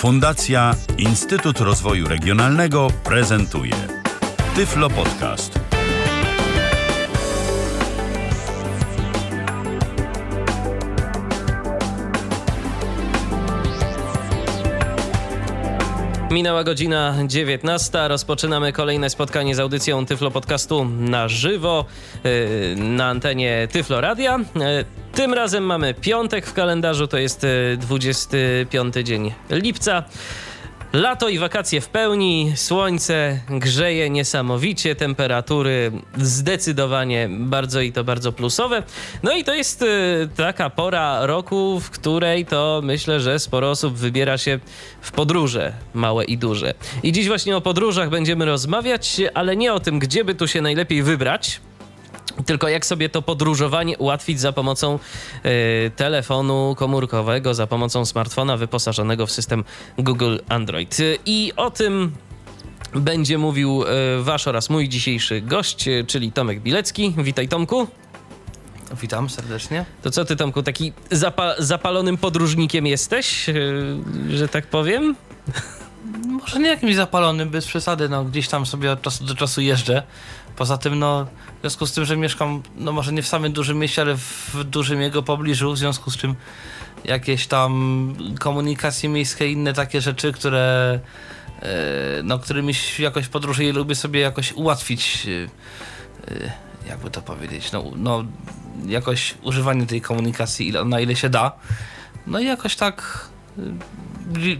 Fundacja Instytut Rozwoju Regionalnego prezentuje Tyflo Podcast. Minęła godzina 19. Rozpoczynamy kolejne spotkanie z audycją Tyflo Podcastu na żywo yy, na antenie Tyflo Radia. Tym razem mamy piątek w kalendarzu, to jest 25 dzień lipca. Lato i wakacje w pełni, słońce grzeje niesamowicie, temperatury zdecydowanie bardzo i to bardzo plusowe. No i to jest y, taka pora roku, w której to myślę, że sporo osób wybiera się w podróże, małe i duże. I dziś właśnie o podróżach będziemy rozmawiać, ale nie o tym, gdzie by tu się najlepiej wybrać, tylko jak sobie to podróżowanie ułatwić za pomocą y, telefonu komórkowego, za pomocą smartfona wyposażonego w system Google Android. I o tym będzie mówił y, wasz oraz mój dzisiejszy gość, y, czyli Tomek Bilecki. Witaj Tomku. Witam serdecznie. To co ty Tomku, taki zapa zapalonym podróżnikiem jesteś, że tak powiem? Może nie jakimś zapalonym, bez przesady, no gdzieś tam sobie od czasu do czasu jeżdżę. Poza tym, no w związku z tym, że mieszkam, no może nie w samym dużym mieście, ale w dużym jego pobliżu, w związku z czym jakieś tam komunikacje miejskie inne takie rzeczy, które no, którymi jakoś podróżuję lubię sobie jakoś ułatwić jakby to powiedzieć, no, no jakoś używanie tej komunikacji na ile się da. No i jakoś tak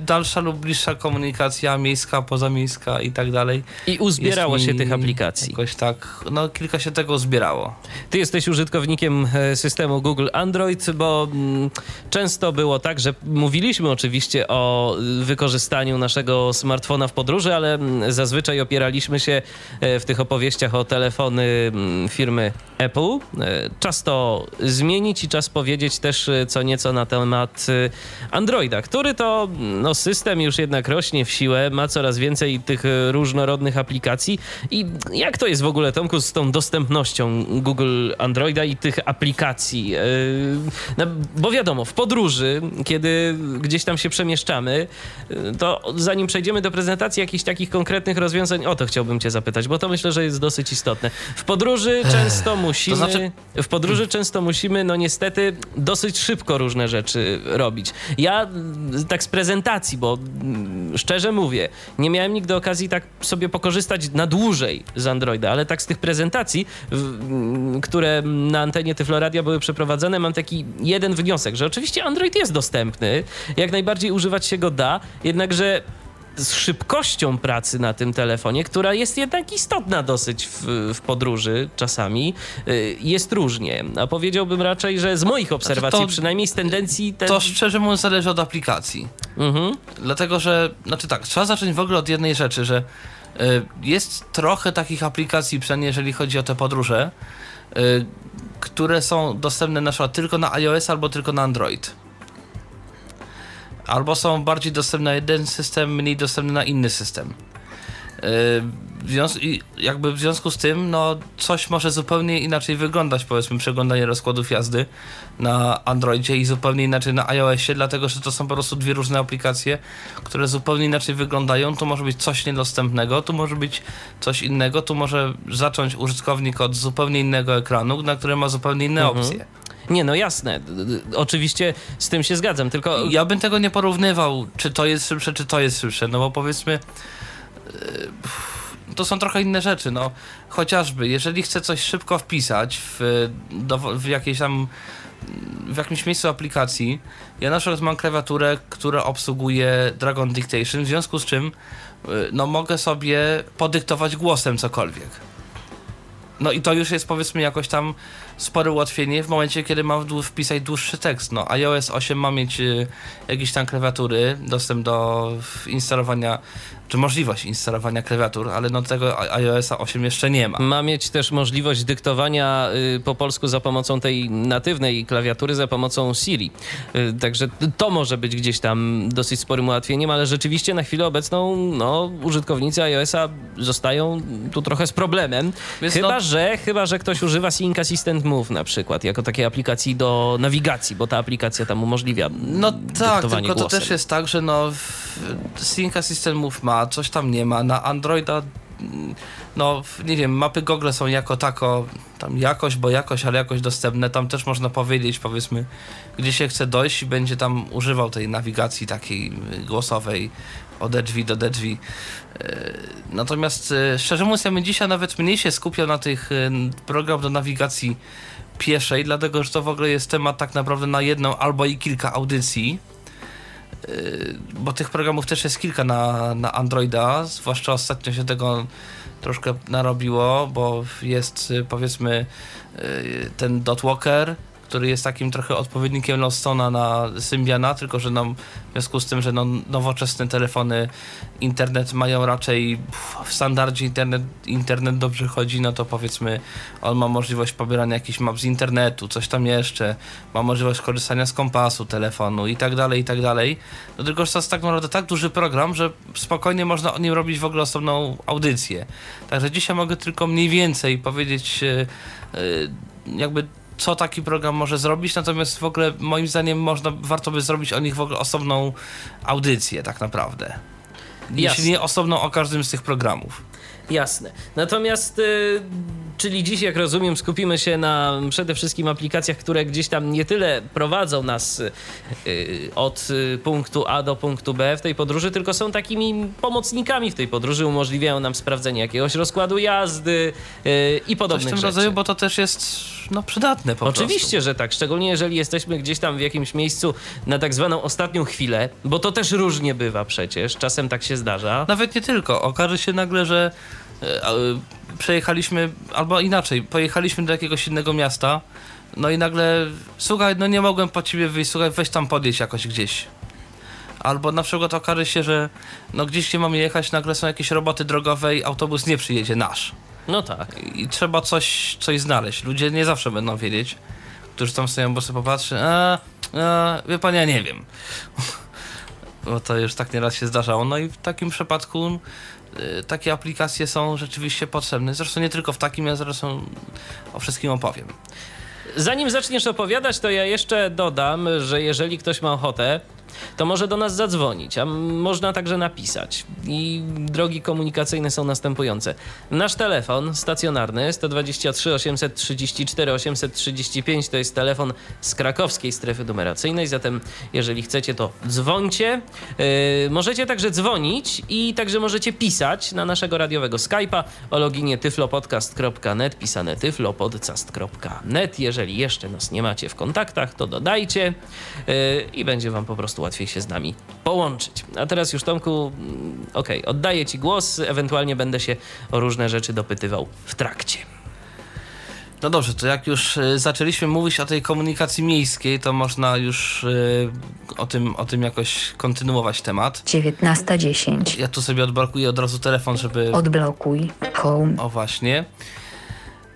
dalsza lub bliższa komunikacja miejska, pozamiejska i tak dalej. I uzbierało się tych aplikacji. Jakoś tak, no kilka się tego uzbierało. Ty jesteś użytkownikiem e, systemu Google Android, bo mm, często było tak, że mówiliśmy oczywiście o wykorzystaniu naszego smartfona w podróży, ale mm, zazwyczaj opieraliśmy się e, w tych opowieściach o telefony mm, firmy Apple. E, czas to zmienić i czas powiedzieć też co nieco na temat Androida, który to no, system już jednak rośnie w siłę, ma coraz więcej tych e, różnorodnych aplikacji. I jak to jest w ogóle, Tomku, z tą dostępnością Google Androida i tych aplikacji? E, no, bo wiadomo, w podróży, kiedy gdzieś tam się przemieszczamy, e, to zanim przejdziemy do prezentacji jakichś takich konkretnych rozwiązań, o to chciałbym cię zapytać, bo to myślę, że jest dosyć istotne. W podróży często musimy, to znaczy... w podróży często musimy, no niestety, dosyć szybko różne rzeczy robić. Ja tak z prezentacji, bo mm, szczerze mówię, nie miałem nigdy okazji tak sobie pokorzystać na dłużej z Androida, ale tak z tych prezentacji, mm, które na antenie Tyfloradia były przeprowadzane, mam taki jeden wniosek, że oczywiście Android jest dostępny, jak najbardziej używać się go da, jednakże z szybkością pracy na tym telefonie, która jest jednak istotna dosyć w, w podróży czasami, y, jest różnie. A powiedziałbym raczej, że z moich obserwacji, znaczy to, przynajmniej z tendencji... Ten... To szczerze mówiąc zależy od aplikacji. Mhm. Dlatego, że, znaczy tak, trzeba zacząć w ogóle od jednej rzeczy, że y, jest trochę takich aplikacji, przynajmniej jeżeli chodzi o te podróże, y, które są dostępne na przykład tylko na iOS albo tylko na Android albo są bardziej dostępne na jeden system, mniej dostępne na inny system. Yy, jakby w związku z tym, no coś może zupełnie inaczej wyglądać, powiedzmy, przeglądanie rozkładów jazdy na Androidzie i zupełnie inaczej na iOSie, dlatego że to są po prostu dwie różne aplikacje, które zupełnie inaczej wyglądają. Tu może być coś niedostępnego, tu może być coś innego, tu może zacząć użytkownik od zupełnie innego ekranu, na którym ma zupełnie inne mhm. opcje. Nie, no jasne. Oczywiście z tym się zgadzam, tylko... Ja bym tego nie porównywał, czy to jest szybsze, czy to jest szybsze, no bo powiedzmy to są trochę inne rzeczy, no. Chociażby, jeżeli chcę coś szybko wpisać w, w tam w jakimś miejscu aplikacji, ja na przykład mam klawiaturę, która obsługuje Dragon Dictation, w związku z czym e, no mogę sobie podyktować głosem cokolwiek. No i to już jest powiedzmy jakoś tam spore ułatwienie w momencie, kiedy mam wpisać dłuższy tekst. No, iOS 8 ma mieć y, jakieś tam klawiatury, dostęp do instalowania czy możliwość instalowania klawiatur, ale no tego iOS 8 jeszcze nie ma. Ma mieć też możliwość dyktowania y, po polsku za pomocą tej natywnej klawiatury, za pomocą Siri. Y, także to może być gdzieś tam dosyć sporym ułatwieniem, ale rzeczywiście na chwilę obecną no, użytkownicy iOS-a zostają tu trochę z problemem. Więc chyba, no... że, chyba, że ktoś używa Sync Assistant Move na przykład, jako takiej aplikacji do nawigacji, bo ta aplikacja tam umożliwia No tak, tylko głosem. to też jest tak, że no Sync systemów ma, coś tam nie ma. Na Androida, no nie wiem, mapy Google są jako tako, tam jakoś, bo jakoś, ale jakoś dostępne. Tam też można powiedzieć, powiedzmy, gdzie się chce dojść i będzie tam używał tej nawigacji takiej głosowej od drzwi do drzwi. E, natomiast e, szczerze mówiąc, ja bym dzisiaj nawet mniej się skupiał na tych e, program do nawigacji pieszej, dlatego że to w ogóle jest temat tak naprawdę na jedną albo i kilka audycji. Bo tych programów też jest kilka na, na Androida, zwłaszcza ostatnio się tego troszkę narobiło, bo jest powiedzmy ten Dotwalker, który jest takim trochę odpowiednikiem Lostona na Symbiana, tylko że no, w związku z tym, że no, nowoczesne telefony internet mają raczej w standardzie internet, internet dobrze chodzi, no to powiedzmy on ma możliwość pobierania jakichś map z internetu, coś tam jeszcze, ma możliwość korzystania z kompasu telefonu i tak dalej, i tak dalej. No tylko, że to jest tak naprawdę tak duży program, że spokojnie można o nim robić w ogóle osobną audycję. Także dzisiaj mogę tylko mniej więcej powiedzieć yy, jakby co taki program może zrobić, natomiast w ogóle moim zdaniem można, warto by zrobić o nich w ogóle osobną audycję tak naprawdę. Jeśli nie osobną o każdym z tych programów. Jasne. Natomiast, y, czyli dziś, jak rozumiem, skupimy się na przede wszystkim aplikacjach, które gdzieś tam nie tyle prowadzą nas y, od y, punktu A do punktu B w tej podróży, tylko są takimi pomocnikami w tej podróży, umożliwiają nam sprawdzenie jakiegoś rozkładu jazdy y, i podobnych Coś w tym rzeczy. rodzaju, bo to też jest no, przydatne po Oczywiście, prostu. że tak. Szczególnie jeżeli jesteśmy gdzieś tam w jakimś miejscu na tak zwaną ostatnią chwilę, bo to też różnie bywa przecież. Czasem tak się zdarza. Nawet nie tylko. Okaże się nagle, że przejechaliśmy, albo inaczej, pojechaliśmy do jakiegoś innego miasta, no i nagle, słuchaj, no nie mogłem po ciebie wyjść, słuchaj, weź tam podjeść jakoś gdzieś. Albo na przykład okaże się, że no gdzieś gdzie mamy jechać, nagle są jakieś roboty drogowe i autobus nie przyjedzie, nasz. No tak. I trzeba coś, coś znaleźć. Ludzie nie zawsze będą wiedzieć, którzy tam stoją, bo sobie popatrzy, a, a wie pan, ja nie wiem. bo to już tak nieraz się zdarzało. No i w takim przypadku takie aplikacje są rzeczywiście potrzebne. Zresztą nie tylko w takim, ja zresztą o wszystkim opowiem. Zanim zaczniesz opowiadać, to ja jeszcze dodam, że jeżeli ktoś ma ochotę, to może do nas zadzwonić, a można także napisać. I drogi komunikacyjne są następujące. Nasz telefon stacjonarny 123 834 835 to jest telefon z krakowskiej strefy numeracyjnej, zatem jeżeli chcecie, to dzwońcie. Yy, możecie także dzwonić i także możecie pisać na naszego radiowego Skype'a o loginie tyflopodcast.net, pisane tyflopodcast.net. Jeżeli jeszcze nas nie macie w kontaktach, to dodajcie yy, i będzie wam po prostu łatwiej się z nami połączyć. A teraz już Tomku, mm, okej, okay, oddaję Ci głos, ewentualnie będę się o różne rzeczy dopytywał w trakcie. No dobrze, to jak już y, zaczęliśmy mówić o tej komunikacji miejskiej, to można już y, o tym, o tym jakoś kontynuować temat. 19.10. Ja tu sobie odblokuję od razu telefon, żeby... Odblokuj. Home. O właśnie.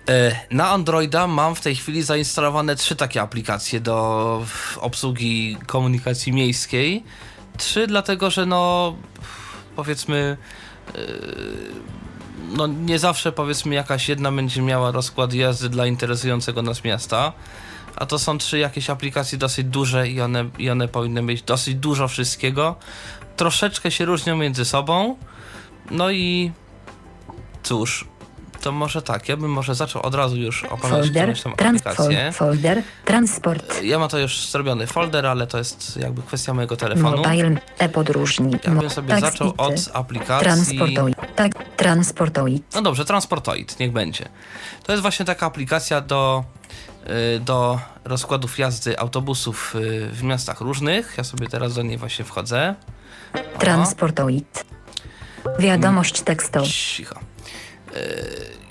E, na Androida mam w tej chwili zainstalowane trzy takie aplikacje do obsługi komunikacji miejskiej. Trzy dlatego, że no powiedzmy e, no nie zawsze powiedzmy jakaś jedna będzie miała rozkład jazdy dla interesującego nas miasta. A to są trzy jakieś aplikacje dosyć duże i one, i one powinny mieć dosyć dużo wszystkiego. Troszeczkę się różnią między sobą. No i cóż, to może tak, ja bym może zaczął od razu już opowiadać folder, tą aplikację. folder, transport. Ja mam to już zrobiony folder, ale to jest jakby kwestia mojego telefonu. Mobile, e-podróżni. Ja bym sobie zaczął od aplikacji... Transportoid, tak, Transportoid. No dobrze, Transportoid, niech będzie. To jest właśnie taka aplikacja do, y, do rozkładów jazdy autobusów y, w miastach różnych. Ja sobie teraz do niej właśnie wchodzę. O. Transportoid. Wiadomość tekstowa. Cicho.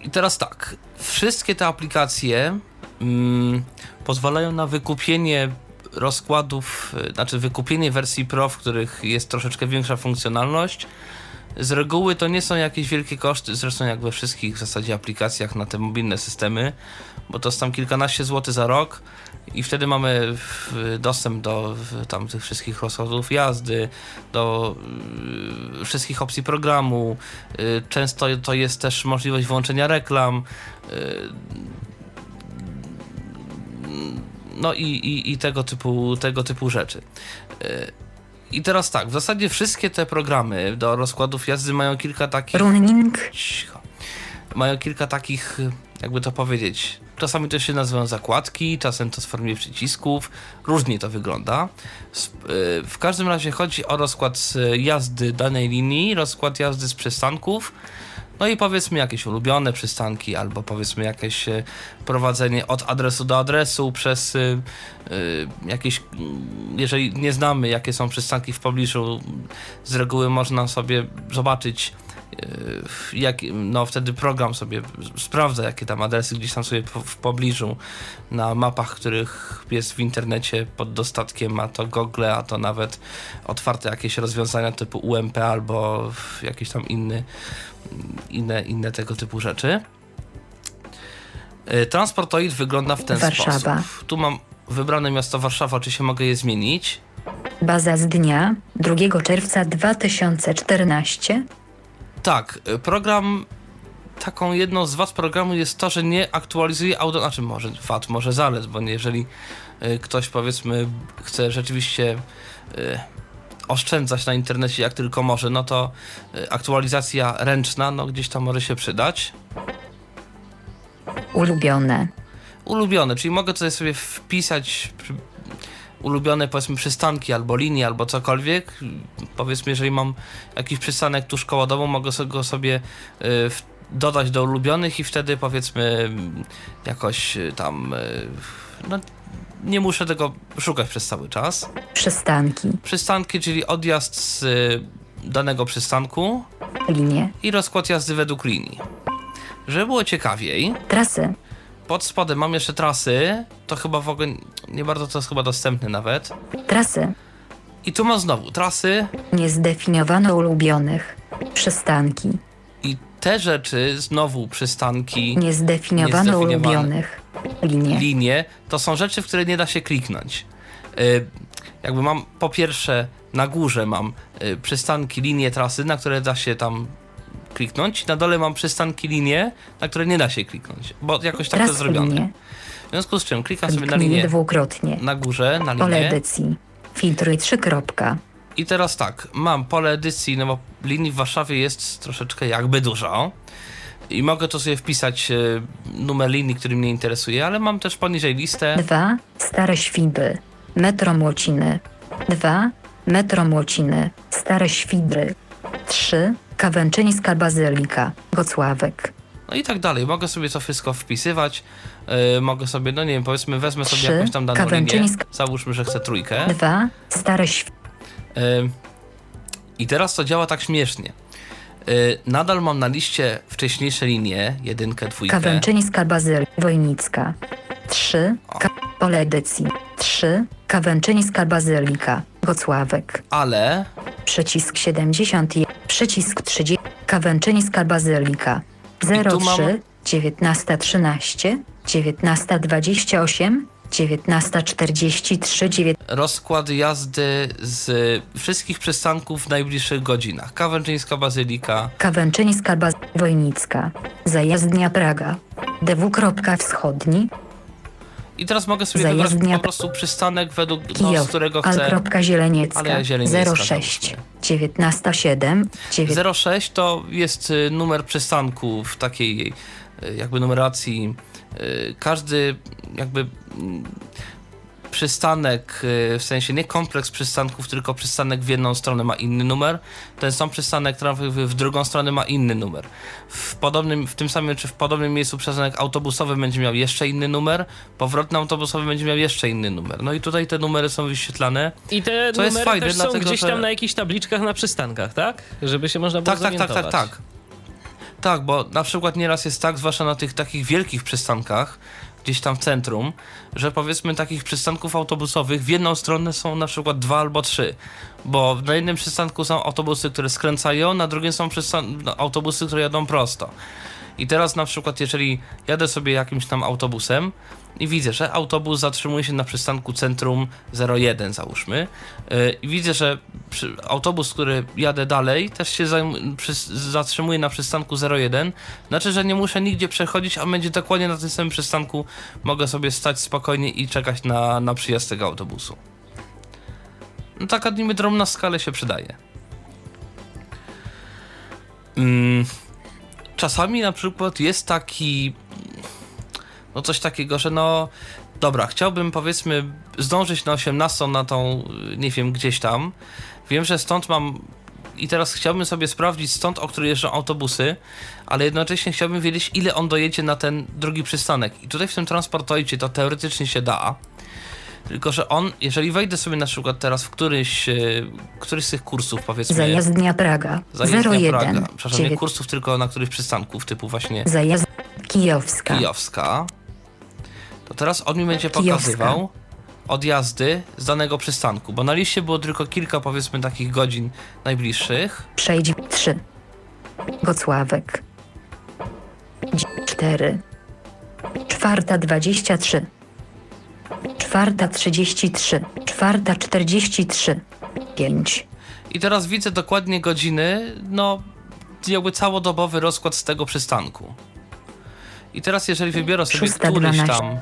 I teraz tak, wszystkie te aplikacje mm, pozwalają na wykupienie rozkładów, y, znaczy wykupienie wersji Pro, w których jest troszeczkę większa funkcjonalność. Z reguły to nie są jakieś wielkie koszty, zresztą jak we wszystkich w zasadzie aplikacjach na te mobilne systemy, bo to jest tam kilkanaście złotych za rok i wtedy mamy dostęp do tam tych wszystkich rozkładów jazdy, do y, wszystkich opcji programu. Y, często to jest też możliwość włączenia reklam. Y, no i, i, i tego, typu, tego typu rzeczy. I teraz tak, w zasadzie wszystkie te programy do rozkładów jazdy mają kilka takich. Running. Cicho. Mają kilka takich, jakby to powiedzieć. Czasami to się nazywają zakładki, czasem to w formie przycisków. Różnie to wygląda. Y, W każdym razie chodzi o rozkład z jazdy danej linii, rozkład jazdy z przystanków. No i powiedzmy jakieś ulubione przystanki, albo powiedzmy jakieś e, prowadzenie od adresu do adresu przez y, y, jakieś, mm, jeżeli nie znamy jakie są przystanki w pobliżu, z reguły można sobie zobaczyć jak, no wtedy program sobie sprawdza jakie tam adresy gdzieś tam sobie w pobliżu na mapach, których jest w internecie pod dostatkiem, a to Google, a to nawet otwarte jakieś rozwiązania typu UMP albo jakieś tam inny, inne, inne tego typu rzeczy. Y, Transportoid wygląda w ten Warszawa. sposób. Tu mam wybrane miasto Warszawa, czy się mogę je zmienić? Baza z dnia 2 czerwca 2014. Tak, y, program. Taką jedną z wad programu jest to, że nie aktualizuje auto. Znaczy, może wad, może zalet, bo nie- jeżeli y, ktoś powiedzmy chce rzeczywiście oszczędzać na internecie jak tylko może, no to y, aktualizacja ręczna no gdzieś tam może się przydać. Ulubione. Ulubione, czyli mogę tutaj sobie wpisać ulubione powiedzmy przystanki albo linie albo cokolwiek. Powiedzmy, jeżeli mam jakiś przystanek tuż koło domu, mogę go sobie y, dodać do ulubionych i wtedy powiedzmy jakoś y, tam no, nie muszę tego szukać przez cały czas. Przystanki. Przystanki, czyli odjazd z y, danego przystanku Linie. i rozkład jazdy według linii. Żeby było ciekawiej, Trasy. pod spodem mam jeszcze trasy, to chyba w ogóle nie bardzo to jest chyba dostępne nawet. Trasy. I tu mam znowu trasy Nie zdefiniowano ulubionych. Przystanki. Te rzeczy, znowu przystanki, Niezdefiniowane. ulubionych. Linie. linie, to są rzeczy, w które nie da się kliknąć. Y, jakby mam po pierwsze na górze mam y, przystanki, linie, trasy, na które da się tam kliknąć. Na dole mam przystanki, linie, na które nie da się kliknąć, bo jakoś tak to jest Trasy zrobione. linie. W związku z czym klikam sobie na Kliknij linię dwukrotnie. na górze, na Pole linię. edycji. Filtruj trzy kropka. I teraz tak, mam pole edycji, no bo linii w Warszawie jest troszeczkę jakby dużo. I mogę tu sobie wpisać e, numer linii, który mnie interesuje, ale mam też poniżej listę. 2. Stare Świdry. Metro Młociny. 2. Metro Młociny. Stare Świdry. 3. Kawęczyńska Bazylika. Gocławek. No i tak dalej. Mogę sobie to wszystko wpisywać. E, mogę sobie, no nie wiem, powiedzmy, wezmę sobie Trzy, jakąś tam daną linię. Załóżmy, że chcę trójkę. 2. Stare Św... I teraz to działa tak śmiesznie. E, nadal mam na liście wcześniejsze linie, jedynkę, dwójkę. Kawęczyńska Bazylika. Wojnicka. 3. Ka... Pole edycji. 3. Kawęczyńska Bazylika. Gocławek. Ale Przycisk 70. Przycisk 30. Kawęczyńska Bazylika. tu mam- 03 1913 1928 1943 9 rozkład jazdy z wszystkich przystanków w najbliższych godzinach. Kawęczyńska Bazylika, Kawęczyńska Baz Wojnicka. Zajezdnia Praga. DW. Wschodni. I teraz mogę sobie wybrać Zajezdnia- po prostu przystanek według, no, z Kijów. którego chcę. Al. Zieleniecka. Ale Zieleniecka 06 załóżmy. 197 9 06 to jest y, numer przystanku w takiej jakby numeracji. y, Każdy jakby przystanek, y, w sensie nie kompleks przystanków, tylko przystanek w jedną stronę ma inny numer. Ten sam przystanek trafił w drugą stronę ma inny numer. W podobnym, w tym samym czy w podobnym miejscu przystanek autobusowy będzie miał jeszcze inny numer, powrotny autobusowy będzie miał jeszcze inny numer. No i tutaj te numery są wyświetlane. I te To jest numery fajne, też są dlatego, gdzieś że- tam na jakichś tabliczkach na przystankach, tak? Żeby się można było Tak, tak, tak, tak, tak. Tak, bo na przykład nieraz jest tak, zwłaszcza na tych takich wielkich przystankach, gdzieś tam w centrum, że powiedzmy takich przystanków autobusowych w jedną stronę są na przykład dwa albo trzy. Bo na jednym przystanku są autobusy, które skręcają, na drugim są no, autobusy, które jadą prosto. I teraz na przykład, jeżeli jadę sobie jakimś tam autobusem i widzę, że autobus zatrzymuje się na przystanku centrum 01, załóżmy, yy, i widzę, że autobus, który jadę dalej, też się zatrzymuje na przystanku 01, znaczy, że nie muszę nigdzie przechodzić, a będzie dokładnie na tym samym przystanku, mogę sobie stać spokojnie i czekać na, na przyjazd tego autobusu. no taka niby drobna skala się przydaje. Mm, czasami na przykład jest taki, no coś takiego, że no dobra, chciałbym powiedzmy zdążyć na 18 na tą, nie wiem, gdzieś tam. Wiem, że stąd mam i teraz chciałbym sobie sprawdzić stąd, o który jeżdżą autobusy, ale jednocześnie chciałbym wiedzieć, ile on dojedzie na ten drugi przystanek. I tutaj w tym transportoicie to teoretycznie się da, tylko że on, jeżeli wejdę sobie na przykład teraz w któryś, e, któryś z tych kursów, powiedzmy... Zajezdnia Praga. Zajezdnia 01. Praga. Przepraszam, nie 9. kursów, tylko na których przystanków, typu właśnie Zajazd Kijowska. Kijowska, to teraz on mi będzie pokazywał odjazdy z danego przystanku, bo na liście było tylko kilka, powiedzmy, takich godzin najbliższych. Przejdź 3. Wocławek. 4. Czwarta 23. Czwarta 33. Czwarta 43. 5. I teraz widzę dokładnie godziny, no jakby całodobowy rozkład z tego przystanku. I teraz jeżeli wybiorę sobie Szósta któryś 12. tam,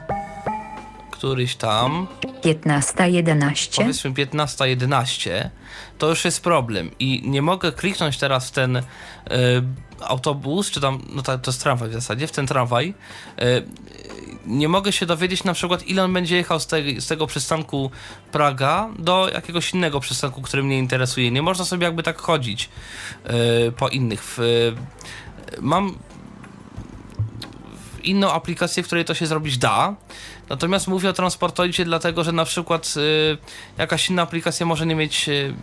któryś tam, 15 11. powiedzmy 15-11, to już jest problem i nie mogę kliknąć teraz w ten y, autobus, czy tam, no to, to jest tramwaj w zasadzie, w ten tramwaj. Y, nie mogę się dowiedzieć na przykład, ile on będzie jechał z, tej, z tego przystanku Praga do jakiegoś innego przystanku, który mnie interesuje. Nie można sobie jakby tak chodzić y, po innych. Mam inną aplikację, w której to się zrobić da. Natomiast mówię o transportoidzie dlatego, że na przykład y, jakaś inna aplikacja może nie mieć y, y,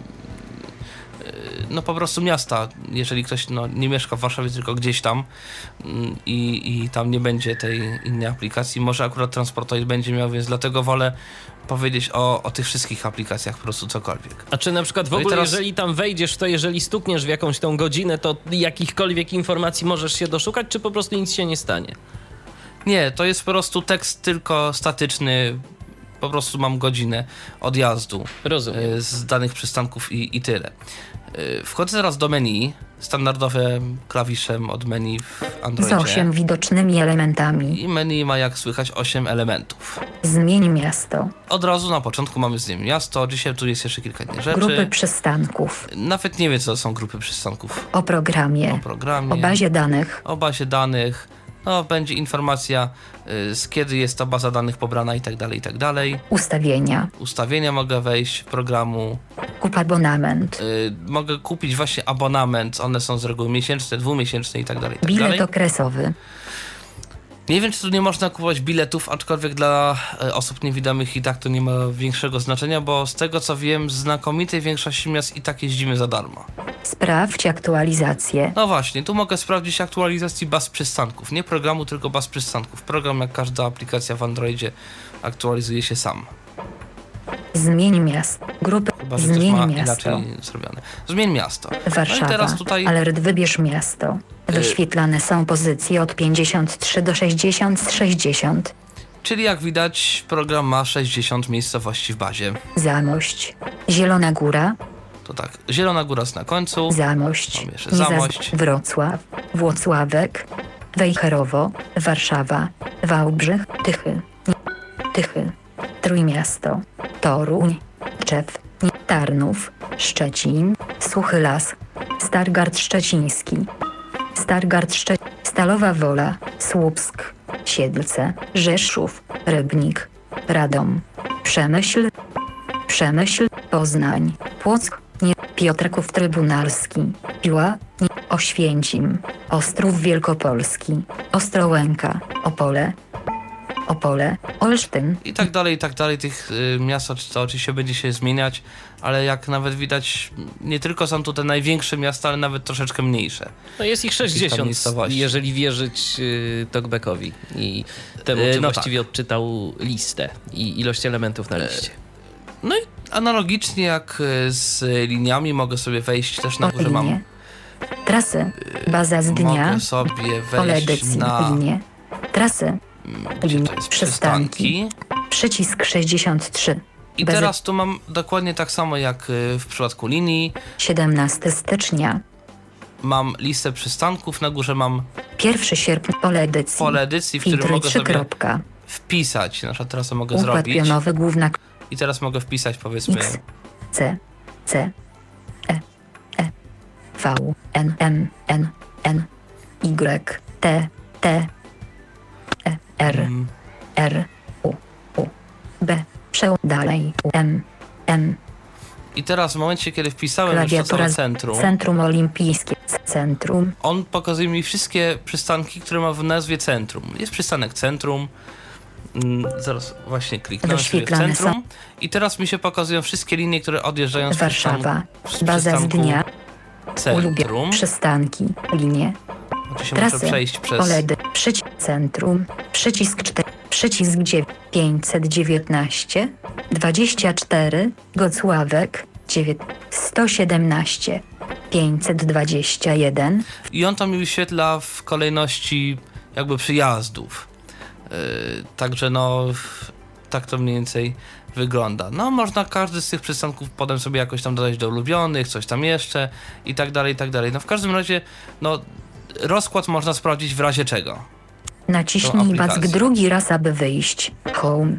no po prostu miasta, jeżeli ktoś no, nie mieszka w Warszawie, tylko gdzieś tam mm, i, i tam nie będzie tej innej aplikacji, może akurat transportoid będzie miał, więc dlatego wolę powiedzieć o, o tych wszystkich aplikacjach po prostu cokolwiek. A czy na przykład w No ogóle, teraz- jeżeli tam wejdziesz, to jeżeli stukniesz w jakąś tą godzinę, to jakichkolwiek informacji możesz się doszukać, czy po prostu nic się nie stanie? Nie, to jest po prostu tekst tylko statyczny, po prostu mam godzinę odjazdu. Rozumiem. y, z danych przystanków i, i tyle. Y, Wchodzę teraz do menu, standardowe klawiszem od menu w Z Androidzie. 8 widocznymi elementami. I menu ma jak słychać 8 elementów. Zmień miasto. Od razu na początku mamy z nim miasto, dzisiaj tu jest jeszcze kilka innych rzeczy. Grupy przystanków. Nawet nie wiem, co to są grupy przystanków. O programie. O programie, O bazie danych. o bazie danych, no będzie informacja y, z kiedy jest ta baza danych pobrana i tak dalej, i tak dalej. Ustawienia. Ustawienia mogę wejść programu, Kup abonament. y, mogę kupić właśnie abonament, one są z reguły miesięczne, dwumiesięczne i tak dalej, i tak Bilet dalej. okresowy. Nie wiem, czy tu nie można kupować biletów, aczkolwiek dla e, osób niewidomych i tak to nie ma większego znaczenia, bo z tego co wiem, znakomitej większości miast i tak jeździmy za darmo. Sprawdź aktualizację. No właśnie, tu mogę sprawdzić aktualizacji baz przystanków. Nie programu, tylko baz przystanków. Program, jak każda aplikacja w Androidzie, aktualizuje się sam. Zmień miasto. Grupy. Chyba, że Zmień ma miasto. inaczej zrobione. Zmień miasto. No Warszawa. i teraz tutaj... Alert wybierz miasto. Wyświetlane są pozycje od 53 do 60 z 60. Czyli jak widać, program ma 60 miejscowości w bazie. Zamość. Zielona Góra. To tak, Zielona Góra jest na końcu. Zamość. Zamość. Wrocław. Włocławek. Wejherowo. Warszawa. Wałbrzych. Tychy. Tychy. Trójmiasto. Toruń. Czew. Tarnów. Szczecin. Suchy Las. Stargard Szczeciński. Stargard Szczecin. Stalowa Wola. Słupsk. Siedlce. Rzeszów. Rybnik. Radom. Przemyśl. Przemyśl, Poznań, Płock, nie, Piotrków Trybunalski, Piła, nie, Oświęcim, Ostrów Wielkopolski, Ostrołęka, Opole, Opole, Olsztyn, I tak dalej, i tak dalej. Tych y, miast to oczywiście będzie się zmieniać, ale jak nawet widać, nie tylko są tu te największe miasta, ale nawet troszeczkę mniejsze. No jest ich tam 60, miejscowości. jeżeli wierzyć y, Talkbackowi i temu, E, czy no właściwie odczytał listę i ilość elementów na liście. No i analogicznie jak y, z liniami mogę sobie wejść też na górze mam. trasy, baza z dnia, Mogę sobie pole wejść na linie, trasy, gdzie to jest przystanki, przystanki. przycisk 63, I Bez- teraz tu mam dokładnie tak samo jak y, w przypadku linii. 17 stycznia, Mam listę przystanków, na górze mam 1 sierpnia, pole edycji, pole edycji, w którym mogę 3 sobie kropka, wpisać. Na przykład teraz to mogę układ zrobić. pionowy główna I teraz mogę wpisać powiedzmy X, C, C E E V N M N N Y T T R R U U B Przeł dalej U M M I teraz w momencie, kiedy wpisałem już to klawiatura z- centrum, Centrum Olimpijskie Centrum on pokazuje mi wszystkie przystanki, które ma w nazwie centrum. Jest przystanek centrum. Mm, Zaraz właśnie kliknę sobie w centrum. I teraz mi się pokazują wszystkie linie, które odjeżdżają z Warszawa Baza z dnia centrum. przystanki Linie Się muszę Trasy przejść przez... OLED Przycisk Centrum Przycisk 4 Przycisk 9 519 24 Gocławek 9 117 521 I on tam mi wyświetla w kolejności jakby przyjazdów. Yy, także no, tak to mniej więcej wygląda. No, można każdy z tych przystanków potem sobie jakoś tam dodać do ulubionych, coś tam jeszcze i tak dalej, i tak dalej. No w każdym razie, no, rozkład można sprawdzić w razie czego. Naciśnij back drugi raz, aby wyjść. Home.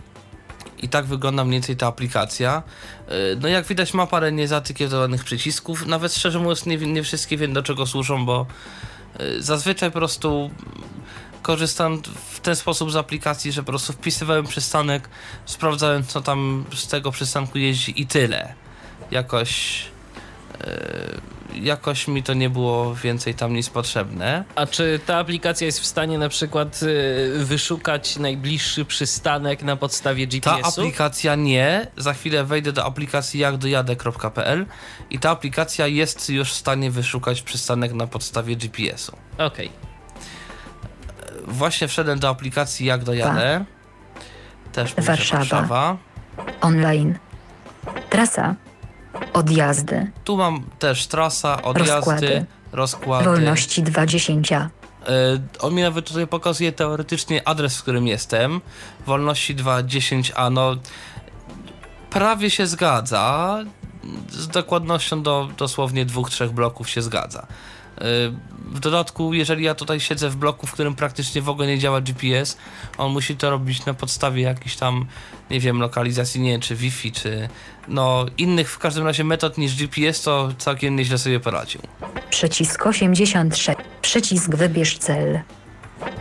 I tak wygląda mniej więcej ta aplikacja. Yy, No jak widać ma parę niezatykietowanych przycisków. Nawet szczerze mówiąc nie, nie wszystkie wiem do czego służą, bo yy, zazwyczaj po prostu korzystam w ten sposób z aplikacji, że po prostu wpisywałem przystanek, sprawdzałem co tam z tego przystanku jeździ i tyle. Jakoś yy, jakoś mi to nie było więcej tam nic potrzebne. A czy ta aplikacja jest w stanie na przykład y, wyszukać najbliższy przystanek na podstawie Ta GPS-u? aplikacja nie. Za chwilę wejdę do aplikacji jakdojadę.pl i ta aplikacja jest już w stanie wyszukać przystanek na podstawie GPS-u. Okej. Właśnie wszedłem do aplikacji Jak dojadę. Też Warszawa. Warszawa. Online. Trasa. Odjazdy. Tu mam też trasa, odjazdy, Rozkłady. rozkłady. Wolności 20. E, On mi nawet tutaj pokazuje teoretycznie adres, w którym jestem. Wolności 2.10a, no prawie się zgadza. Z dokładnością do dosłownie dwóch, trzech bloków się zgadza. E, W dodatku, jeżeli ja tutaj siedzę w bloku, w którym praktycznie w ogóle nie działa GPS, on musi to robić na podstawie jakichś tam, nie wiem, lokalizacji, nie wiem, czy Wi-Fi, czy no innych w każdym razie metod niż GPS, to całkiem nieźle sobie poradził. Przycisk 86. Przycisk wybierz cel.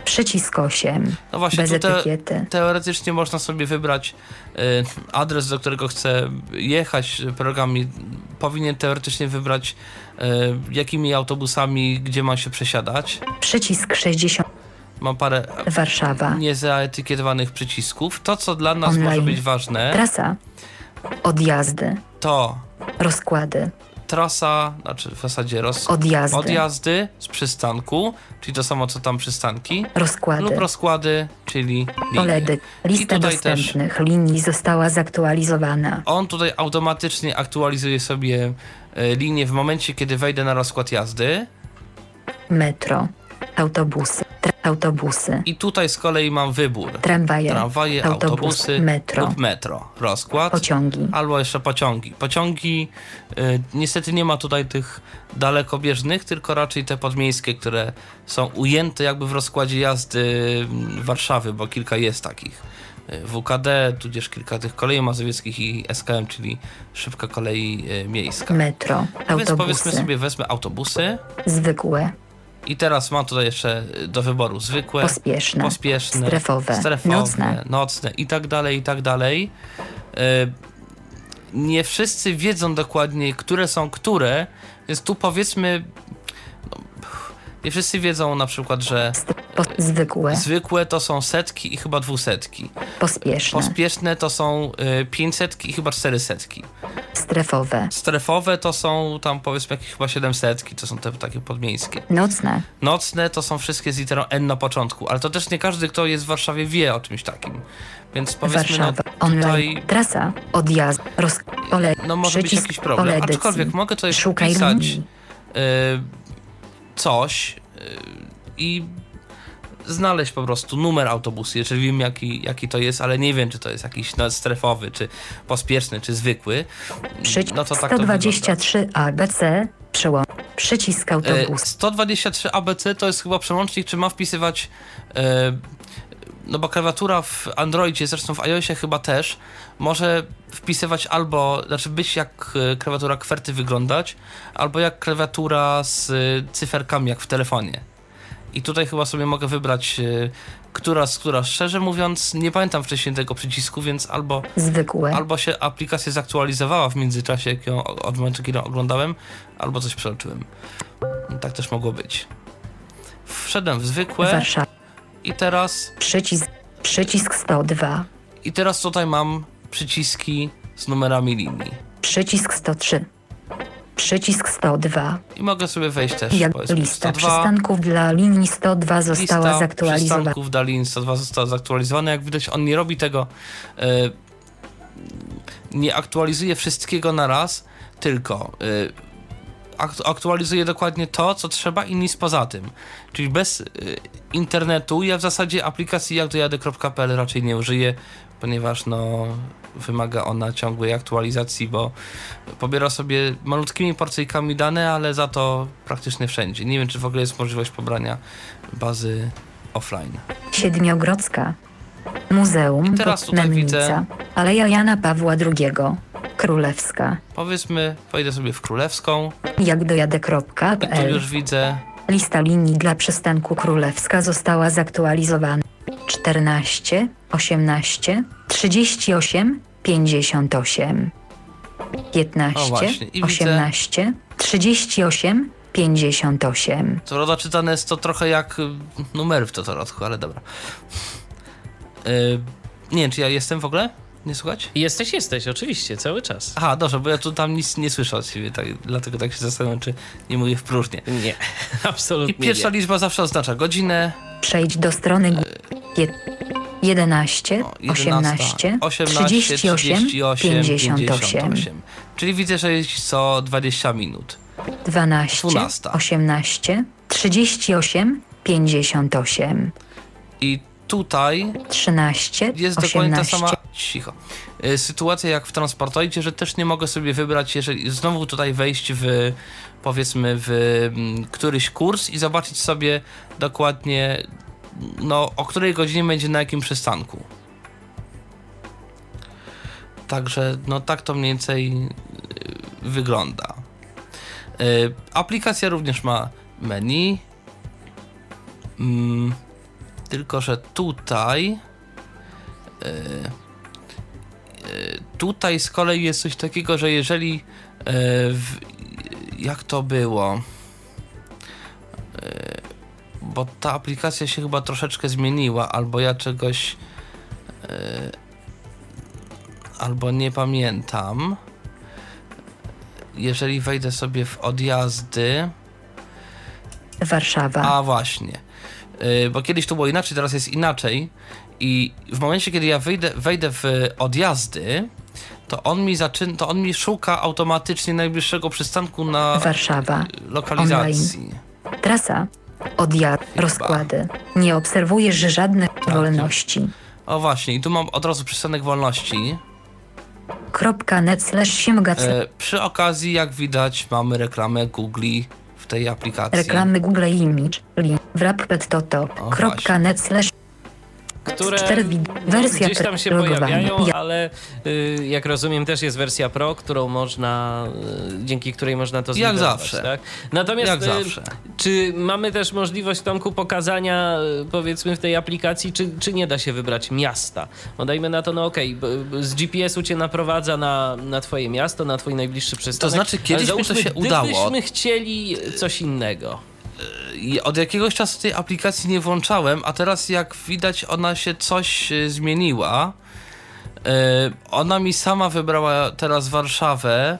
Przycisk 8. No właśnie, Bez etykiety. teoretycznie można sobie wybrać y, adres, do którego chce jechać. Program powinien teoretycznie wybrać, y, jakimi autobusami, gdzie ma się przesiadać. Przycisk 60. Mam parę Warszawa. niezaetykietowanych przycisków. To, co dla nas Online. może być ważne, Trasa. Odjazdy. to Rozkłady. Trasa, znaczy w zasadzie roz, Odjazdy. odjazdy z przystanku, czyli to samo co tam przystanki, Rozkłady. lub rozkłady, czyli linie. OLEDy. Lista tutaj też- dostępnych linii została zaktualizowana. On tutaj automatycznie aktualizuje sobie e, linię w momencie, kiedy wejdę na rozkład jazdy. Metro. Autobusy. Autobusy. I tutaj z kolei mam wybór. Tramwaje. Tramwaje, autobus, autobusy metro. lub metro. Rozkład. Pociągi. Albo jeszcze pociągi. Pociągi, e, niestety nie ma tutaj tych dalekobieżnych, tylko raczej te podmiejskie, które są ujęte jakby w rozkładzie jazdy mm, Warszawy, bo kilka jest takich. E, WKD, tudzież kilka tych kolei mazowieckich i SKM, czyli szybka kolei e, miejska. Metro. No Więc powiedzmy Autobusy. sobie, wezmę autobusy Zwykłe. I teraz mam tutaj jeszcze y, do wyboru zwykłe, Pospieszne. pospieszne, Strefowe. strefowe Nocne. nocne i tak dalej, i tak dalej. Y, Nie wszyscy wiedzą dokładnie, które są które, więc tu powiedzmy, no, nie wszyscy wiedzą na przykład, że zwykłe. zwykłe to są setki i chyba dwusetki. Pospieszne. Pospieszne to są y, pięćsetki i chyba czterysetki. Strefowe. Strefowe to są tam powiedzmy jakieś chyba siedemsetki, to są te takie podmiejskie. Nocne. Nocne to są wszystkie z literą N na początku, ale to też nie każdy, kto jest w Warszawie, wie o czymś takim. Więc powiedzmy, no Warszawa. Online. tutaj Trasa. Odjazd. Roz... Ole... no może być jakiś problem. Aczkolwiek mogę tutaj Szukaj linii. Coś y, i znaleźć po prostu numer autobusu, jeżeli wiem jaki, jaki to jest, ale nie wiem, czy to jest jakiś nadstrefowy, czy pospieszny, czy zwykły. Przycisk No to tak to wygląda. 123 ABC. Przełom. Przycisk autobus. 123 ABC to jest chyba przełącznik, czy ma wpisywać e, no bo klawiatura w Androidzie, zresztą w iOSie chyba też, może wpisywać albo, znaczy być jak e, klawiatura kwerty wyglądać, albo jak klawiatura z e, cyferkami, jak w telefonie. I tutaj chyba sobie mogę wybrać, e, która z która. Szczerze mówiąc, nie pamiętam wcześniej tego przycisku, więc albo, Zwykłe. albo się aplikacja zaktualizowała w międzyczasie, jak ją, od momentu, kiedy ją oglądałem, albo coś przeoczyłem. Tak też mogło być. Wszedłem w zwykłe Warszawa. I teraz Przycisk. Przycisk 102. I teraz tutaj mam przyciski z numerami linii. Przycisk 103. Przycisk 102. I mogę sobie wejść też. Jak lista 102. przystanków dla linii 102 została Lista zaktualizowana. przystanków dla linii 102 została zaktualizowana. Jak widać, on nie robi tego, e, nie aktualizuje wszystkiego na raz, tylko akt- aktualizuje dokładnie to, co trzeba i nic poza tym. Czyli bez e, internetu ja w zasadzie aplikacji jakdojadę.pl raczej nie użyję, ponieważ no wymaga ona ciągłej aktualizacji, bo pobiera sobie malutkimi porcyjkami dane, ale za to praktycznie wszędzie. Nie wiem, czy w ogóle jest możliwość pobrania bazy offline. Siedmiogrodzka. Muzeum. I teraz tutaj Mennica. widzę- Aleja Jana Pawła II. Królewska. Powiedzmy, wejdę sobie w królewską Jak i tu dojadę.pl. już widzę Lista linii dla przystanku Królewska została zaktualizowana. 14, 18, 38, 58. 15, O, właśnie. I widzę- 18, 38, 58. Co prawda czytane jest to trochę jak y, numery w Totorodku, ale dobra. Y, nie wiem, czy ja jestem w ogóle? Nie słuchać? Jesteś, jesteś, oczywiście, cały czas. Aha, dobrze, bo ja tu tam nic nie słyszę od siebie, tak, dlatego tak się zastanawiam, czy nie mówię w próżnię. Nie, absolutnie I pierwsza nie. liczba zawsze oznacza godzinę, Przejdź do strony je- 11, o, 11, 18, 38, 38, 58. 58. Czyli widzę, że jest co 20 minut. 12, 12. 18, 38, 58. I tutaj 13, jest dokładnie ta 18, sama cicho. Y, Sytuacja jak w transportoidzie, że też nie mogę sobie wybrać, jeżeli znowu tutaj wejść w powiedzmy w mm, któryś kurs i zobaczyć sobie dokładnie no o której godzinie będzie na jakim przystanku. Także no tak to mniej więcej y, wygląda. Y, Aplikacja również ma menu. Mm, tylko, że tutaj tutaj z kolei jest coś takiego, że jeżeli e, w, jak to było E, bo ta aplikacja się chyba troszeczkę zmieniła, albo ja czegoś e, albo nie pamiętam jeżeli wejdę sobie w odjazdy Warszawa. a właśnie. Bo kiedyś to było inaczej, teraz jest inaczej. I w momencie, kiedy ja wyjdę, wejdę w odjazdy, to on mi zaczyna, to on mi szuka automatycznie najbliższego przystanku na Warszawa. lokalizacji. Trasa. Odjazd. Rozkłady. Nie obserwujesz żadnych Tak, wolności. O właśnie, i tu mam od razu przystanek wolności. Kropka net slash siemgac. E, przy okazji, jak widać, mamy reklamę Google w tej aplikacji. Reklamy Google Image. Link. Wrap toto. O, Kropka właśnie. net slash które wersja gdzieś tam się pojawiają, Ja- ale y, jak rozumiem też jest wersja Pro, którą można, y, dzięki której można to Jak zawsze. Tak? Natomiast Jak y, zawsze. czy mamy też możliwość Tomku pokazania powiedzmy w tej aplikacji, czy, czy nie da się wybrać miasta? Bo dajmy na to, no okej, b- z GPS-u cię naprowadza na, na twoje miasto, na twój najbliższy przystanek. znaczy, kiedyś ale mi to się udało. Gdybyśmy chcieli coś innego. Od jakiegoś czasu tej aplikacji nie włączałem, a teraz jak widać ona się coś e, zmieniła. E, ona mi sama wybrała teraz Warszawę,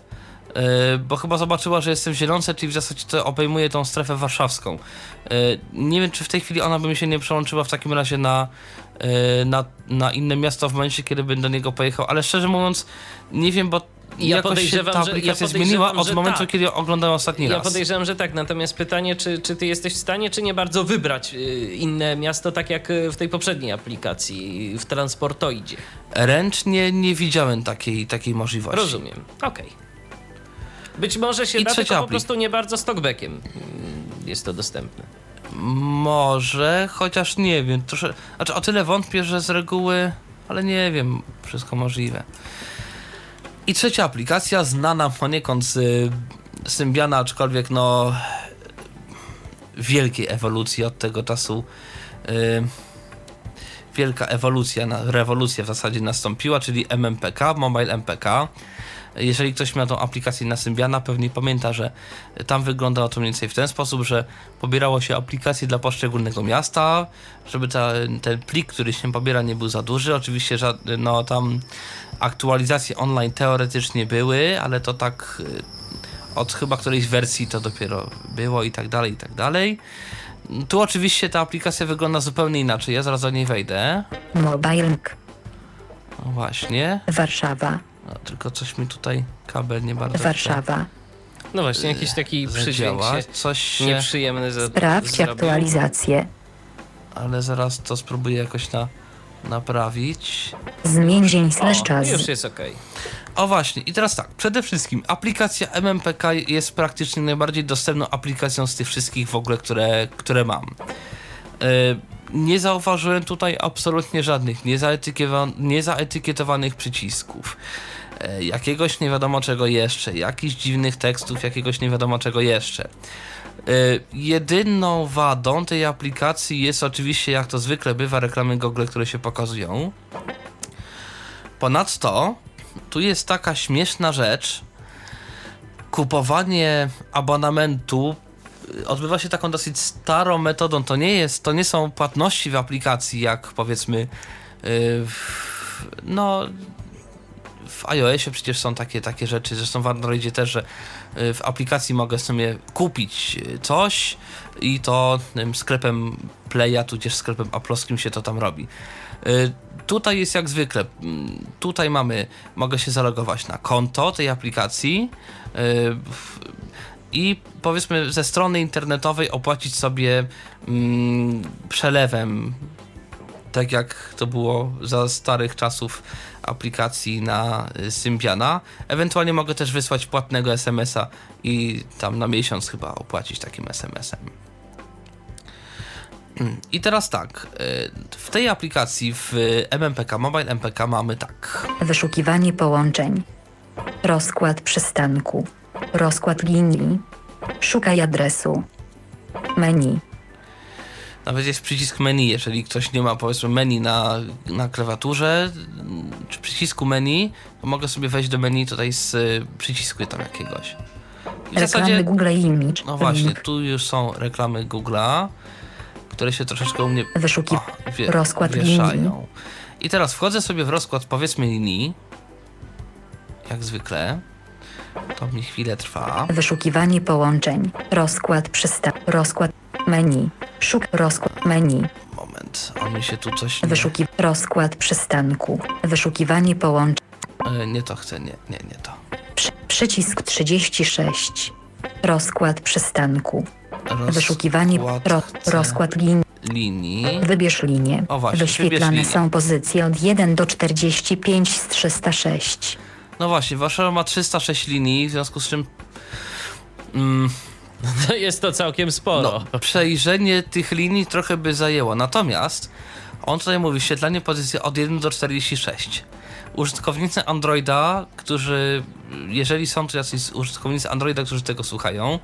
e, bo chyba zobaczyła, że jestem w Zielonce, czyli w zasadzie to obejmuje tą strefę warszawską. Nie wiem, czy w tej chwili ona by mi się nie przełączyła w takim razie na, na, na inne miasto w momencie, kiedy bym do niego pojechał, ale szczerze mówiąc nie wiem, bo Ja jakoś podejrzewam, ta że- ja aplikacja zmieniła od momentu, tak. kiedy oglądałem ostatni Ja raz. podejrzewam, że tak. Natomiast pytanie, czy, czy ty jesteś w stanie, czy nie bardzo wybrać y, inne miasto, tak jak y, w tej poprzedniej aplikacji, w Transportoidzie. Ręcznie nie widziałem takiej, takiej możliwości. Rozumiem. Okej. Być może się I da, tylko po prostu nie bardzo z talkbackiem mm, jest to dostępne. Może, chociaż nie wiem. Trosze, znaczy o tyle wątpię, że z reguły, ale nie wiem, wszystko możliwe. I trzecia aplikacja, znana poniekąd z Symbiana, aczkolwiek no wielkiej ewolucji od tego czasu. Y, wielka ewolucja, rewolucja w zasadzie nastąpiła, czyli MMPK, Mobile MPK. Jeżeli ktoś miał tą aplikację na Symbiana, pewnie pamięta, że tam wyglądało to mniej więcej w ten sposób, że pobierało się aplikację dla poszczególnego miasta, żeby ta, ten plik, który się pobiera, nie był za duży. Oczywiście, no, tam aktualizacje online teoretycznie były, ale to tak y, od chyba którejś wersji to dopiero było i tak dalej, i tak dalej. Tu oczywiście ta aplikacja wygląda zupełnie inaczej, ja zaraz do niej wejdę. Mobile. No właśnie, Warszawa. no, tylko coś mi tutaj kabel nie bardzo chce Warszawa. No właśnie, jakiś taki przydźwięk zadziałać. się Coś się, nieprzyjemny za, Sprawdź zrobił. aktualizację. ale zaraz to spróbuję jakoś na, naprawić. Zmień dzień slash czas. już jest okej. O właśnie, i teraz tak, przede wszystkim aplikacja MMPK jest praktycznie najbardziej dostępną aplikacją z tych wszystkich w ogóle, które, które mam. Yy, nie zauważyłem tutaj absolutnie żadnych niezaetykietowanych przycisków. Yy, jakiegoś nie wiadomo czego jeszcze, jakichś dziwnych tekstów, jakiegoś nie wiadomo czego jeszcze. Yy, jedyną wadą tej aplikacji jest oczywiście, jak to zwykle bywa, reklamy Google, które się pokazują. Ponadto tu jest taka śmieszna rzecz. Kupowanie abonamentu y, odbywa się taką dosyć starą metodą. To nie jest, to nie są płatności w aplikacji, jak powiedzmy y, w, no w iOSie przecież są takie, takie rzeczy, zresztą w Androidzie też, że w aplikacji mogę sobie kupić y, coś i to tym sklepem Playa, tudzież sklepem aplowskim się to tam robi. Y, Tutaj jest jak zwykle. Tutaj mamy, mogę się zalogować na konto tej aplikacji w- i powiedzmy ze strony internetowej opłacić sobie przelewem, tak jak to było za starych czasów aplikacji na y, Symbiana. Ewentualnie mogę też wysłać płatnego SMS-a i tam na miesiąc chyba opłacić takim SMS-em. I teraz tak, y, w tej aplikacji w MMPK, Mobile MPK mamy tak. Wyszukiwanie połączeń. Rozkład przystanku. Rozkład linii. Szukaj adresu. Menu. Nawet jest przycisk menu, jeżeli ktoś nie ma powiedzmy menu na, na klawiaturze, czy przycisku menu, to mogę sobie wejść do menu tutaj z y, przycisku tam jakiegoś. I Reklamy zasadzie, Google Image. no właśnie, tu już są reklamy Google'a, które się troszeczkę u mnie Wyszuki... o, wie, rozkład wieszają. linii. I teraz wchodzę sobie w rozkład powiedzmy linii, jak zwykle. To mi chwilę trwa. Wyszukiwanie połączeń. Rozkład przysta... Rozkład... Menu. Szuk... Rozkład... Menu. Moment, on mi się tu coś nie... Wyszuki... Rozkład przystanku. Wyszukiwanie połączeń. E, Nie to chcę, nie, nie, nie to. Przy... Przycisk 36. Rozkład przystanku. Wyszukiwanie... Ro... Rozkład linii. linii. Wybierz linię. O właśnie, Wyświetlane linię. są pozycje od 1 do 45 z 306. No właśnie, Warszawa ma 306 linii, w związku z czym mm, No jest to całkiem sporo. no, przejrzenie tych linii trochę by zajęło. Natomiast on tutaj mówi wyświetlanie pozycji od 1 do 46. Użytkownicy Androida, którzy, jeżeli są tu jacyś użytkownicy Androida, którzy tego słuchają,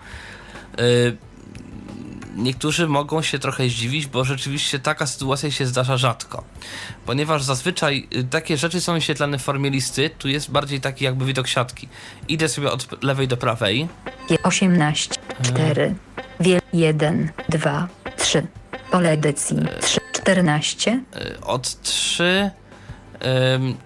yy, niektórzy mogą się trochę zdziwić, bo rzeczywiście taka sytuacja się zdarza rzadko. Ponieważ zazwyczaj y, takie rzeczy są wyświetlane w formie listy, tu jest bardziej taki jakby widok siatki. Idę sobie od lewej do prawej, 18, 4, wiel 1, 2, 3. Pole edycji 3, 14, y, od 3. ym,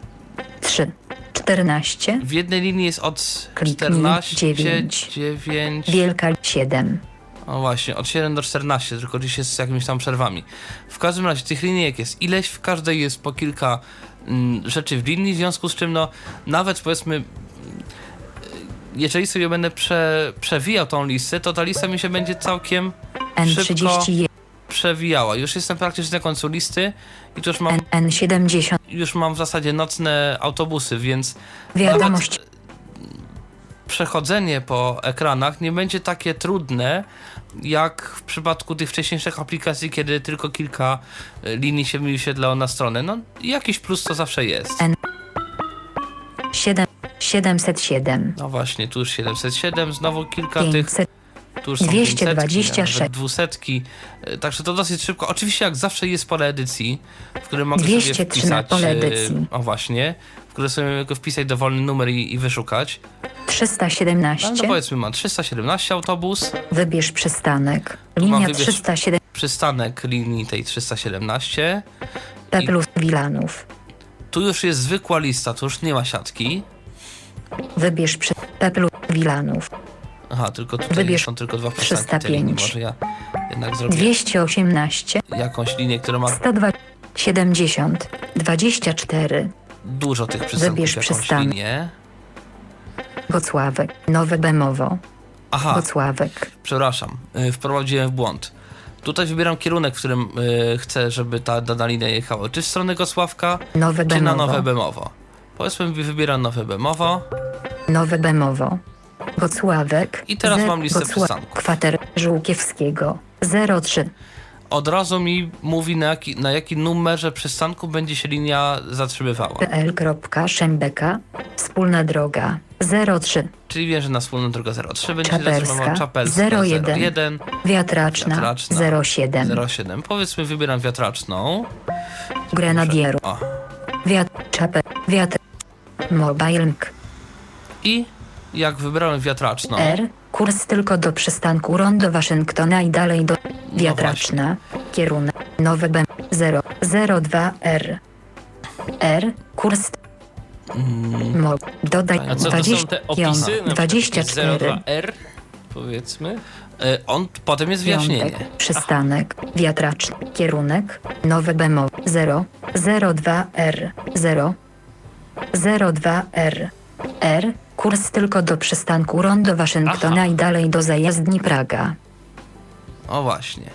3, 14, w jednej linii jest od Kliknij 14, dziewięć. 9. wielka 7. O właśnie, od 7 do 14, tylko gdzieś jest z jakimiś tam przerwami. W każdym razie tych linijek jest ileś, w każdej jest po kilka mm, rzeczy w linii, w związku z czym no nawet powiedzmy jeżeli sobie będę prze, przewijał tą listę, to ta lista mi się będzie całkiem N31, przewijała. Już jestem praktycznie na końcu listy i tu już mam, N, N70, już mam w zasadzie nocne autobusy, więc wiadomość, przechodzenie po ekranach nie będzie takie trudne, jak w przypadku tych wcześniejszych aplikacji, kiedy tylko kilka y, linii się wyświetlało na stronę. No, jakiś plus to zawsze jest. N. 7, 707, No właśnie, tu już 707, znowu kilka tych 500, Tu już są 226. 500, nawet dwusetki. E, Także to dosyć szybko. Oczywiście jak zawsze jest pole edycji, w którym mogę sobie 203 na wpisać... pole e, edycji. O właśnie. W którym sobie mogę wpisać dowolny numer i, i wyszukać. No, no 317, powiedzmy mam 317 autobus, wybierz przystanek, linia wybierz- 307, przystanek linii tej 317. P plus Wilanów, Tu już jest zwykła lista, tu już nie ma siatki. wybierz przy, P plus Wilanów, Aha, tylko tutaj Wybierz są tylko dwa przystanki tej 305. linii. Może ja jednak zrobię 218, jakąś linię, która ma 102, 70, 24, dużo tych przystanków, Wybierz jakąś przystanek. linię. Nowe Bemowo, Aha, Gocławek, przepraszam, y, wprowadziłem w błąd. Tutaj wybieram kierunek, w którym y, chcę, żeby ta dana linia jechała. Czy w stronę Gosławka, Nowe czy na Nowe Bemowo. Powiedzmy, wybieram Nowe Bemowo. Nowe Bemowo, Gocławek, I teraz mam listę Gocła- przystanków. Kwater Żółkiewskiego, 03, Od razu mi mówi, na jaki, na jaki numerze przystanku będzie się linia zatrzymywała. pl.szembeka, wspólna droga, 03, Czyli wiem, że na wspólną drogę 03 będzie się Czapelska, zatrzymywała. Czapelska 01, 01, Wiatraczna, Wiatraczna, 07, 07. Powiedzmy, wybieram wiatraczną. Grenadierów, O. wiatr, czapel, wiatr, mobilink, I jak wybrałem wiatraczną, R, kurs tylko do przystanku Rondo Waszyngtona i dalej do Wiatraczna, kierunek, nowe B, 0, 02 R, R, kurs, mo, dodaj, A co to są te opisy? Na przykład 24, 02R, powiedzmy. y, on potem jest wyjaśnienie. Piątek, przystanek, wiatraczny, kierunek, nowe BMO, 0, 02 R, 0, 02 R, R, kurs tylko do przystanku Rondo Waszyngtona Aha. i dalej do zajezdni Praga. O właśnie.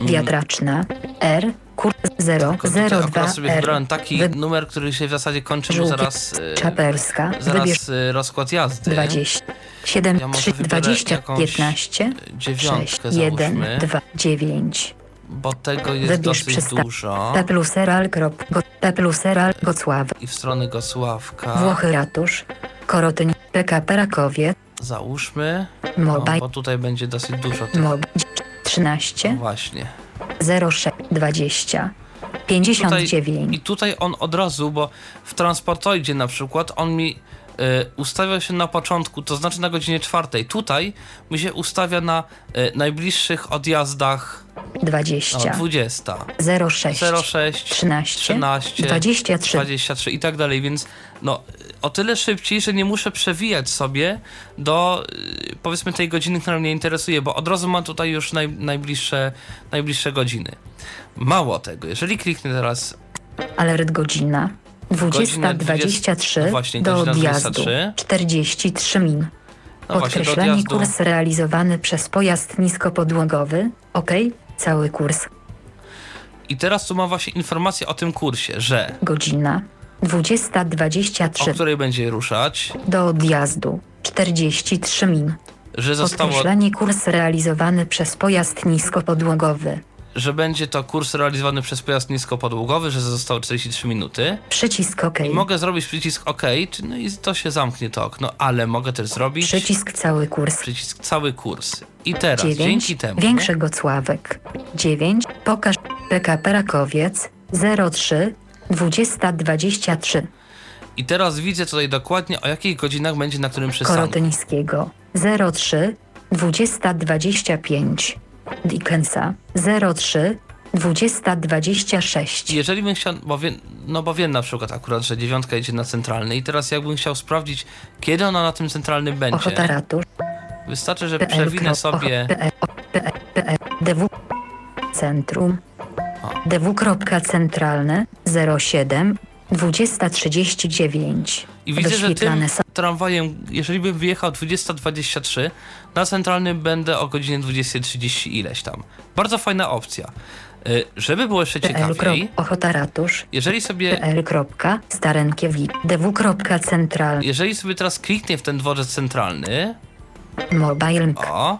Wiatraczna, R, kurs 0, Tylko tutaj 02 akurat sobie R, wybrałem taki Wy- numer, który się w zasadzie kończy Żółkie- zaraz, y, Czapelska, wybierz zaraz y, rozkład jazdy. 20, 7, Ja może 3, wybiorę 20, jakąś 15, 6, Dziewiątkę 1, załóżmy, 2, 9. bo tego jest Wybierz dosyć przysta- dużo. P plus Eral, krop, go, P plus Eral, Gocław, I w stronę Gosławka Włochy Ratusz, Korotyń, PKP Rakowie, załóżmy, no, bo tutaj będzie dosyć dużo tych. Mob, No 13, właśnie. 06, 20, 59, I tutaj on od razu, bo w transportoidzie na przykład on mi ustawia się na początku, to znaczy na godzinie czwartej. Tutaj mi się ustawia na y, najbliższych odjazdach o, 20, 20, 06, 06, 13, 13, 23, 23 i tak dalej, więc no o tyle szybciej, że nie muszę przewijać sobie do y, powiedzmy tej godziny, która mnie interesuje, bo od razu mam tutaj już naj, najbliższe, najbliższe godziny. Mało tego, jeżeli kliknę teraz alert godzina, 20, 23, no właśnie, do godzina odjazdu, 23. 43 min. no Podkreślenie kurs realizowany przez pojazd niskopodłogowy, ok, cały kurs, i teraz tu mam właśnie informację o tym kursie, że godzina, 20, o 23, której będzie ruszać, do odjazdu, 43 min. że zostało, Podkreślenie kurs realizowany przez pojazd niskopodłogowy. Że będzie to kurs realizowany przez pojazd niskopodłogowy, że zostało 43 minuty. Przycisk OK. I mogę zrobić przycisk OK, no i to się zamknie to okno, ale mogę też zrobić Przycisk cały kurs. przycisk cały kurs. I teraz 9. dzięki temu Większy Gocławek. 9. Pokaż PKP Rakowiec. 03. 2023. i teraz widzę tutaj dokładnie o jakich godzinach będzie na którym przystanku. Korotyńskiego. 03. 2025. Dickensa. 03. 2026. Jeżeli bym chciał, bo wiem, no bo wiem na przykład akurat, że dziewiątka jedzie na centralny i teraz jakbym chciał sprawdzić, kiedy ona na tym centralnym Ochota będzie, Ratusz. wystarczy, że przewinę sobie. DW. Centrum. DW. Centralne. 07. 2039. i widzę, że tym tramwajem, jeżeli bym wyjechał 20.23, na centralnym będę o godzinie 20.30 ileś tam. Bardzo fajna opcja. Y, Żeby było jeszcze ciekawiej, Ochota ratusz. jeżeli sobie, PL. Starenkiewicz. DW. Central. jeżeli sobie teraz kliknie w ten dworzec centralny, Mobile. o,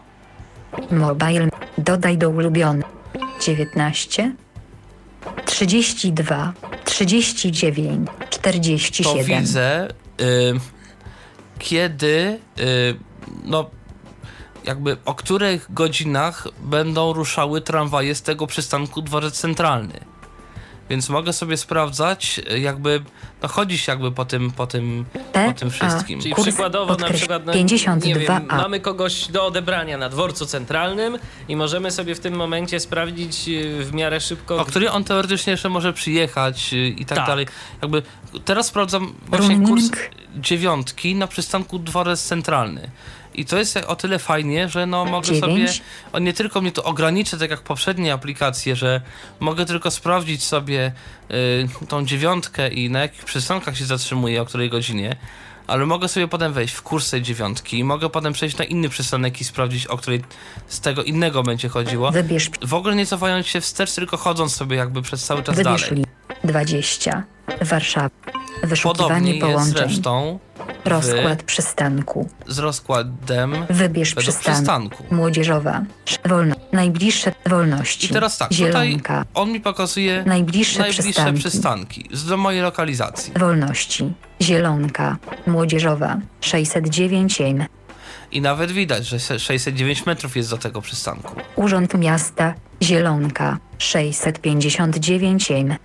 Mobile. Dodaj do ulubiony. 19. 32. 39. to 47. widzę, y, kiedy, y, no, jakby o których godzinach będą ruszały tramwaje z tego przystanku dworzec centralny. Więc mogę sobie sprawdzać, jakby, no chodzić jakby po tym, po tym, po tym wszystkim. Czyli Kurs przykładowo na przykład no, 52A. nie wiem, mamy kogoś do odebrania na dworcu centralnym i możemy sobie w tym momencie sprawdzić y, w miarę szybko. o który on teoretycznie jeszcze może przyjechać y, i tak, Tak. dalej. Jakby teraz sprawdzam właśnie kurs dziewiątki na przystanku dworzec centralny. I to jest o tyle fajnie, że no mogę Dziewięć. sobie, on nie tylko mnie to ograniczy, tak jak poprzednie aplikacje, że mogę tylko sprawdzić sobie y, tą dziewiątkę i na jakich przystankach się zatrzymuje, o której godzinie, ale mogę sobie potem wejść w kurs tej dziewiątki, mogę potem przejść na inny przystanek i sprawdzić, o której z tego innego będzie chodziło. Wybierz, W ogóle nie cofając się wstecz, tylko chodząc sobie jakby przez cały czas wybierz dalej. li. 20. Warszawa. Wyszukiwanie Podobnie połączeń. zresztą Rozkład przystanku. z rozkładem Wybierz według przystanek. przystanku. Młodzieżowa. Wolno. Najbliższe wolności. I teraz tak, Zielonka. tutaj on mi pokazuje Najbliższe, najbliższe przystanki. przystanki z do mojej lokalizacji. Wolności. Zielonka. Młodzieżowa. 609 M. I nawet widać, że se- 609 metrów jest do tego przystanku. Urząd Miasta. Zielonka. 659 M.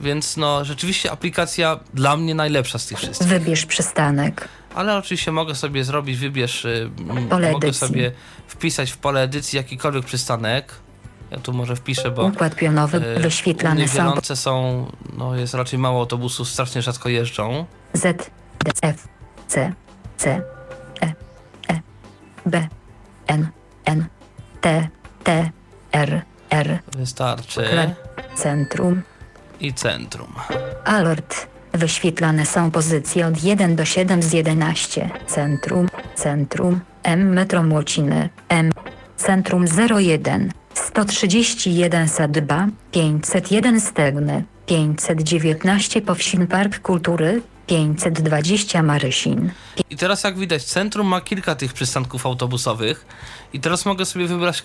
Więc no, rzeczywiście aplikacja dla mnie najlepsza z tych wszystkich. Wybierz przystanek. Ale oczywiście mogę sobie zrobić, wybierz, y, Pole mogę edycji. sobie wpisać w pole edycji jakikolwiek przystanek. Ja tu może wpiszę, bo Układ pionowy. e, u Wyświetlane mnie są wielące są, no jest raczej mało autobusów, strasznie rzadko jeżdżą. Z, D, F, C, C, E, E, B, N, N, T, T, R, R, Wystarczy. Centrum, I centrum. Alert. Wyświetlane są pozycje od 1 do 7 z 11. Centrum, Centrum, M Metro Młociny, M, Centrum 01, 131 Sadba, 501 Stegny, 519 Powsin Park Kultury, 520 Marysin. I teraz jak widać, centrum ma kilka tych przystanków autobusowych i teraz mogę sobie wybrać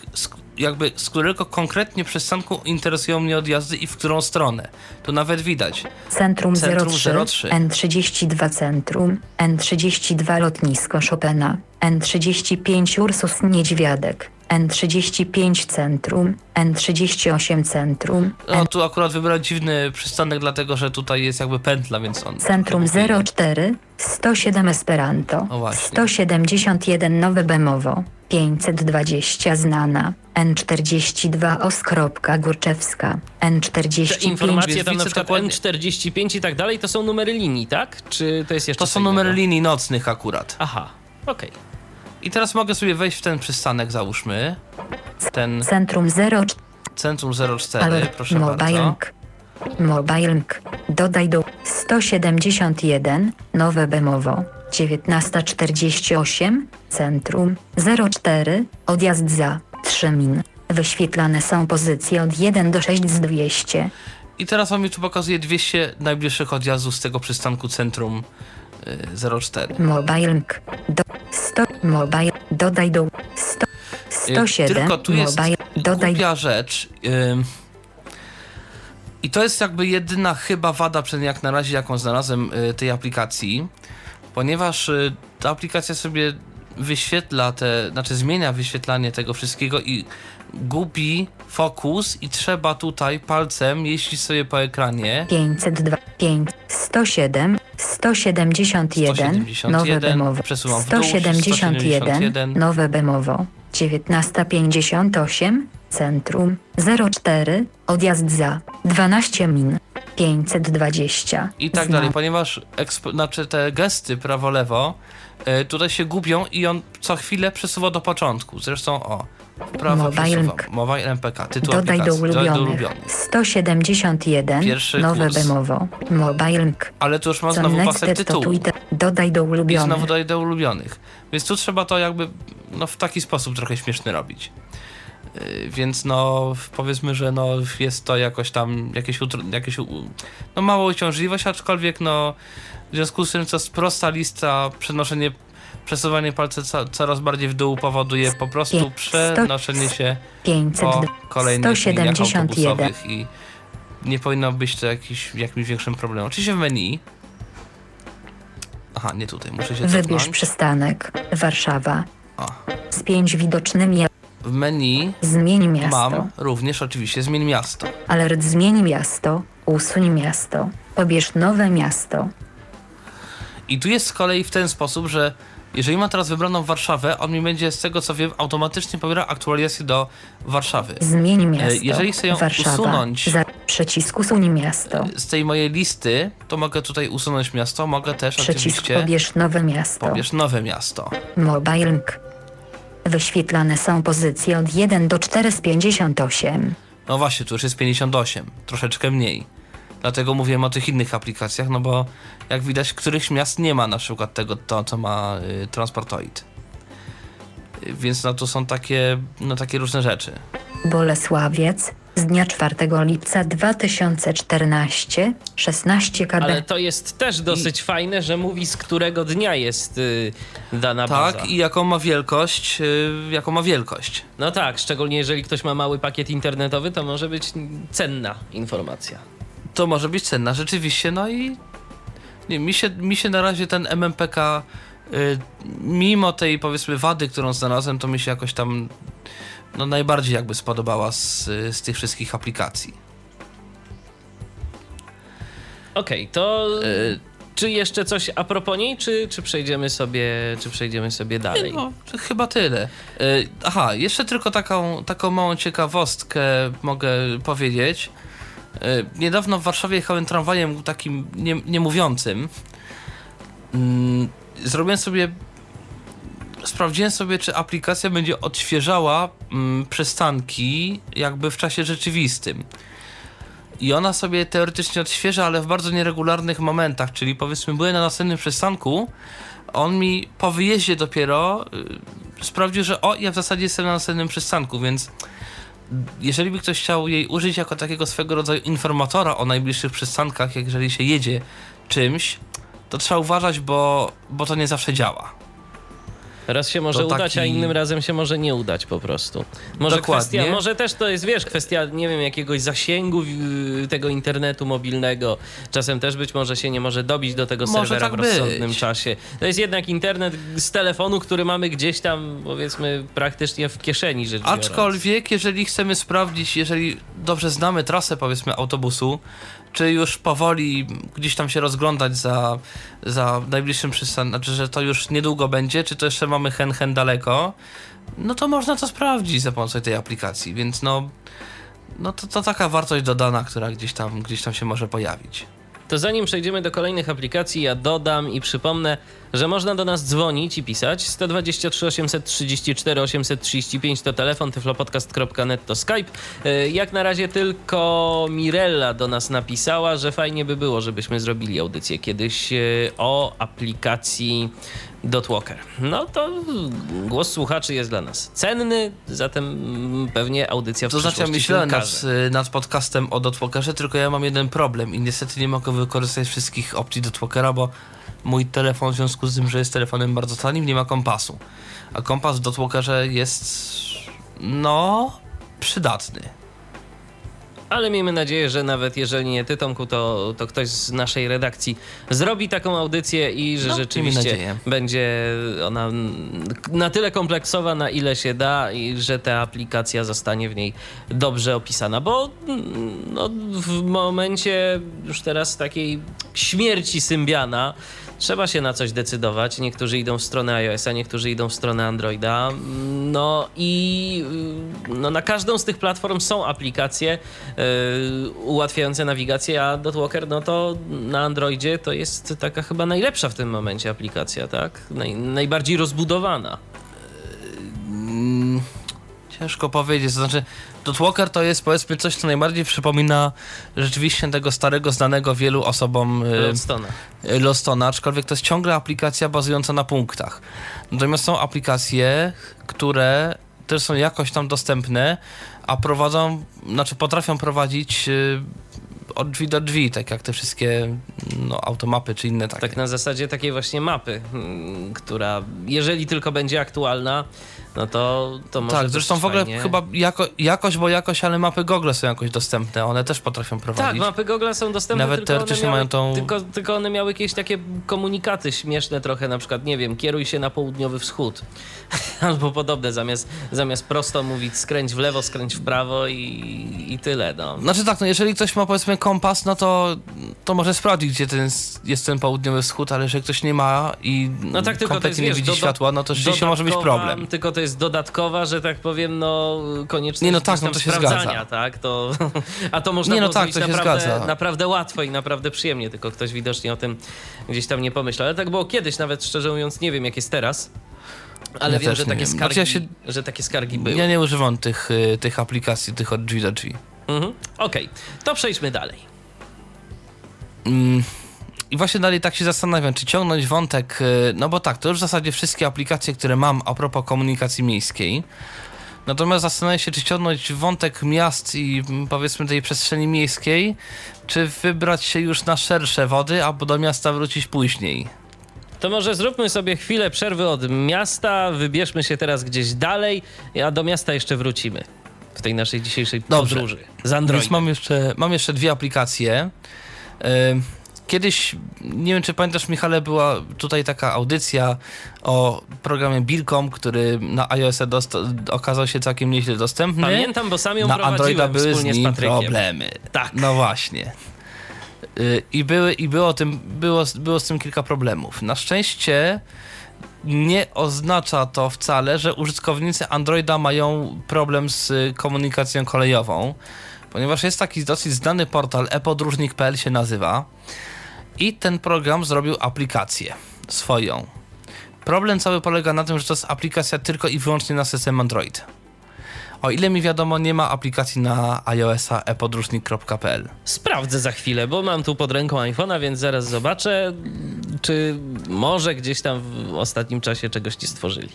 jakby z którego konkretnie przystanku interesują mnie odjazdy i w którą stronę. Tu nawet widać. Centrum, Centrum 03, 03. N32 Centrum, N32 Lotnisko Chopina, N35 Ursus Niedźwiadek, N35 Centrum, N38 Centrum, No tu akurat wybrać dziwny przystanek, dlatego że tutaj jest jakby pętla, więc on... Centrum trochę 04, 107 Esperanto, O właśnie. 171 Nowe Bemowo, 520 Znana, N42 Oskropka Górczewska, Te N45 informacje Więc tam na przykład dokładnie- N45 i tak dalej, to są numery linii, tak? Czy to jest jeszcze To są numery innego? linii nocnych akurat. Aha, okej. I teraz mogę sobie wejść w ten przystanek, załóżmy. Ten Centrum 04 centrum 04, Ale proszę bardzo. Mobilink. Mobilink. Dodaj do 171. Nowe Bemowo. 1948. Centrum 04. Odjazd za 3 min. Wyświetlane są pozycje od 1 do 6 z 200. I teraz mi tu pokazuje 200 najbliższych odjazdów z tego przystanku centrum y, 04. Mobilink. Do 100. Mobile. Dodaj do 100. 107. Tylko tu jest Mobile. Dodaj głupia rzecz. ym, I to jest jakby jedyna chyba wada, przynajmniej jak na razie, jaką znalazłem y, tej aplikacji, ponieważ y, ta aplikacja sobie wyświetla te, znaczy zmienia wyświetlanie tego wszystkiego i gubi fokus i trzeba tutaj palcem jeździć sobie po ekranie. 502, 5, 107, 171, 171, nowe Bemowo, przesuwam w dół, 171, 171, nowe Bemowo, 1958, centrum, 04, odjazd za, 12 min, 520. i tak znak. dalej, ponieważ znaczy te gesty prawo-lewo y, tutaj się gubią i on co chwilę przesuwa do początku. Zresztą o, prawo Mobile MPK, tytuł Dodaj do aplikacji, dodaj do ulubionych. ulubionych. 171, Pierwszy nowe kurs. Bemowo, Mobile. Ale tu już Co znowu next pasek tytułu. Dodaj do I ulubionych. znowu dodaję do ulubionych. Więc tu trzeba to jakby no, w taki sposób trochę śmieszny robić. Y, Więc no powiedzmy, że no jest to jakoś tam jakieś, jakieś no mała uciążliwość, aczkolwiek no w związku z tym to jest prosta lista, przenoszenie, przesuwanie palca co, coraz bardziej w dół powoduje po prostu przenoszenie się 500, po kolejnych liniach 171. autobusowych i nie powinno być to jakiś, jakimś większym problemem. Oczywiście w menu Aha, nie tutaj, muszę się Wybierz cofnąć. przystanek Warszawa. O. Z pięć widocznymi. W menu Zmień miasto. mam również oczywiście zmień miasto. Alert zmień miasto. Usuń miasto. Pobierz nowe miasto. I tu jest z kolei w ten sposób, że jeżeli mam teraz wybraną Warszawę, on mi będzie z tego co wiem automatycznie pobiera aktualizację do Warszawy. Zmień miasto. jeżeli chcę ją Warszawa. usunąć- Za przycisk usuń miasto. Z tej mojej listy to mogę tutaj usunąć miasto, mogę też Przycisk oczywiście pobierz nowe miasto. pobierz nowe miasto. Mobile link. Wyświetlane są pozycje od 1 do 4 z 58. No właśnie, tu już jest 58, troszeczkę mniej. Dlatego mówiłem o tych innych aplikacjach, no bo jak widać, którychś miast nie ma na przykład tego, to, co ma y, Transportoid. Y, Więc no to są takie, no takie różne rzeczy. Bolesławiec z dnia 4 lipca 2014 16 KB. Ale to jest też dosyć fajne, że mówi z którego dnia jest y, dana baza. Tak, i jaką ma wielkość, y, jaką ma wielkość. No tak, szczególnie jeżeli ktoś ma mały pakiet internetowy, to może być cenna informacja. To może być cenna, rzeczywiście, no i nie, mi, się, mi się na razie ten MMPK, y, mimo tej powiedzmy wady, którą znalazłem, to mi się jakoś tam no, najbardziej jakby spodobała z, z tych wszystkich aplikacji. Okej, to Y, czy jeszcze coś a propos niej, czy, czy, przejdziemy, sobie, czy przejdziemy sobie dalej? No, chyba tyle. Y, Aha, jeszcze tylko taką, taką małą ciekawostkę mogę powiedzieć. Y, Niedawno w Warszawie jechałem tramwajem takim nie, niemówiącym. Mm, Zrobiłem sobie. Sprawdziłem sobie, czy aplikacja będzie odświeżała mm, przystanki jakby w czasie rzeczywistym. I ona sobie teoretycznie odświeża, ale w bardzo nieregularnych momentach, czyli powiedzmy byłem na następnym przystanku, on mi po wyjeździe dopiero y, sprawdził, że o, ja w zasadzie jestem na następnym przystanku, więc jeżeli by ktoś chciał jej użyć jako takiego swego rodzaju informatora o najbliższych przystankach, jeżeli się jedzie czymś, to trzeba uważać, bo, bo to nie zawsze działa. Raz się może udać, a taki- innym razem się może nie udać po prostu. Może Dokładnie. kwestia, może też to jest, wiesz, kwestia, nie wiem, jakiegoś zasięgu tego internetu mobilnego. Czasem też być może się nie może dobić do tego Może serwera tak w rozsądnym być. czasie. To jest jednak internet z telefonu, który mamy gdzieś tam, powiedzmy, praktycznie w kieszeni rzecz biorąc. Aczkolwiek, jeżeli chcemy sprawdzić, jeżeli dobrze znamy trasę, powiedzmy, autobusu, czy już powoli gdzieś tam się rozglądać za, za najbliższym przystankiem, znaczy, że to już niedługo będzie, czy to jeszcze mamy hen, hen daleko, no to można to sprawdzić za pomocą tej aplikacji, więc no, no to, to taka wartość dodana, która gdzieś tam, gdzieś tam się może pojawić. To zanim przejdziemy do kolejnych aplikacji, ja dodam i przypomnę, że można do nas dzwonić i pisać. 123 834 835 to telefon, tyflopodcast.net to Skype. E, Jak na razie tylko Mirella do nas napisała, że fajnie by było, żebyśmy zrobili audycję kiedyś e, o aplikacji Dotwalker. No to głos słuchaczy jest dla nas cenny, zatem pewnie audycja w To znaczy, myślałem nad, y, nad podcastem o Dotwalkerze, tylko ja mam jeden problem i niestety nie mogę wykorzystać wszystkich opcji Dotwalkera, bo mój telefon w związku z tym, że jest telefonem bardzo tanim, nie ma kompasu. A kompas w Dotwalkerze jest, no, przydatny. Ale miejmy nadzieję, że nawet jeżeli nie ty, Tomku, to, to ktoś z naszej redakcji zrobi taką audycję i że No, rzeczywiście będzie ona na tyle kompleksowa, na ile się da i że ta aplikacja zostanie w niej dobrze opisana. Bo mm, no, w momencie już teraz takiej śmierci Symbiana trzeba się na coś decydować. Niektórzy idą w stronę iOS-a, niektórzy idą w stronę Androida. No i y, no, na każdą z tych platform są aplikacje y, ułatwiające nawigację, a Dotwalker, no to na Androidzie to jest taka chyba najlepsza w tym momencie aplikacja, tak? Naj, najbardziej rozbudowana. Mm, ciężko powiedzieć, to znaczy Dotwalker to jest powiedzmy coś, co najbardziej przypomina rzeczywiście tego starego, znanego wielu osobom y, Lodestona. Lostona, aczkolwiek to jest ciągle aplikacja bazująca na punktach. Natomiast są aplikacje, które też są jakoś tam dostępne, a prowadzą, znaczy potrafią prowadzić y, od drzwi do drzwi, tak jak te wszystkie no, automapy czy inne takie. Tak na zasadzie takiej właśnie mapy, mm, która jeżeli tylko będzie aktualna, no to, to może tak, zresztą w ogóle fajnie. chyba jako, jakoś, bo jakoś, ale mapy Google są jakoś dostępne, one też potrafią Tak, prowadzić. mapy Google są dostępne, Nawet tylko, teoretycznie one miały, mają tą- tylko, tylko one miały jakieś takie komunikaty śmieszne trochę, na przykład, nie wiem, kieruj się na południowy wschód. Albo podobne, zamiast, zamiast prosto mówić skręć w lewo, skręć w prawo i, i tyle, no. Znaczy tak, no jeżeli ktoś ma powiedzmy kompas, no to, to może sprawdzić, gdzie ten, jest ten południowy wschód, ale jeżeli ktoś nie ma i No tak, tylko to jest, kompletnie nie wiesz, widzi do- światła, no to rzeczywiście może być problem. Tylko to jest dodatkowa, że tak powiem, no konieczność Nie, no tak, no to się sprawdzania, zgadza. tak? To, a to można Nie, no tak, to się naprawdę, zgadza. naprawdę łatwo i naprawdę przyjemnie, tylko ktoś widocznie o tym gdzieś tam nie pomyślał. Ale tak było kiedyś, nawet szczerze mówiąc, nie wiem jak jest teraz. Ale Ja wiem, że takie, skargi, Znaczy ja się- że takie skargi były. Ja nie używam tych, y, tych aplikacji, tych od drzwi do drzwi. Mhm. Okej, to przejdźmy dalej. Mm, I właśnie dalej tak się zastanawiam, czy ciągnąć wątek, y, no bo tak, to już w zasadzie wszystkie aplikacje, które mam a propos komunikacji miejskiej. Natomiast zastanawiam się, czy ciągnąć wątek miast i mm, powiedzmy tej przestrzeni miejskiej, czy wybrać się już na szersze wody, albo do miasta wrócić później. To może zróbmy sobie chwilę przerwy od miasta, wybierzmy się teraz gdzieś dalej, a do miasta jeszcze wrócimy w tej naszej dzisiejszej Dobrze. podróży z Androidem. Więc mam jeszcze, mam jeszcze dwie aplikacje. Ym, Kiedyś, nie wiem czy pamiętasz Michale, była tutaj taka audycja o programie Bilcom, który na iOS okazał się całkiem nieźle dostępny. Pamiętam, bo sam ją na Androida były z z, nim Patrykiem. problemy. Tak. No właśnie. Y, I, były, i było, tym, było, było z tym kilka problemów. Na szczęście nie oznacza to wcale, że użytkownicy Androida mają problem z komunikacją kolejową, ponieważ jest taki dosyć znany portal epodróżnik.pl się nazywa i ten program zrobił aplikację swoją. Problem cały polega na tym, że to jest aplikacja tylko i wyłącznie na system Android. O ile mi wiadomo, nie ma aplikacji na iOS-a epodróżnik.pl. Sprawdzę za chwilę, bo mam tu pod ręką iPhone'a, więc zaraz zobaczę, czy może gdzieś tam w ostatnim czasie czegoś ci stworzyli.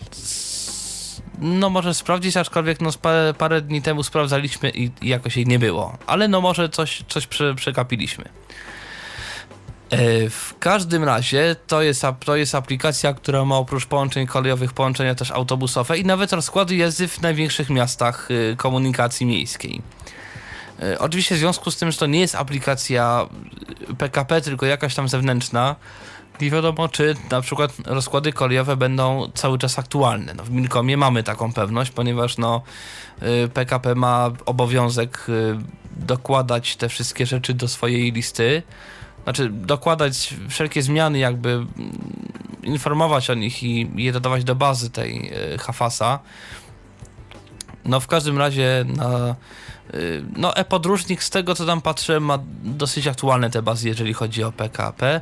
No może sprawdzić, aczkolwiek no, parę, parę dni temu sprawdzaliśmy i, i jakoś jej nie było. Ale no może coś, coś prze, przegapiliśmy. E, W każdym razie to jest, to jest aplikacja, która ma oprócz połączeń kolejowych połączenia też autobusowe i nawet rozkłady jazdy w największych miastach y, komunikacji miejskiej. E, Oczywiście w związku z tym, że to nie jest aplikacja PKP, tylko jakaś tam zewnętrzna, nie wiadomo, czy na przykład rozkłady kolejowe będą cały czas aktualne. No, w Milkomie mamy taką pewność, ponieważ no, PKP ma obowiązek dokładać te wszystkie rzeczy do swojej listy. Znaczy, dokładać wszelkie zmiany, jakby mm, informować o nich i je dodawać do bazy tej y, Hafasa. No, w każdym razie na. y, No, e-podróżnik z tego co tam patrzę ma dosyć aktualne te bazy, jeżeli chodzi o PKP.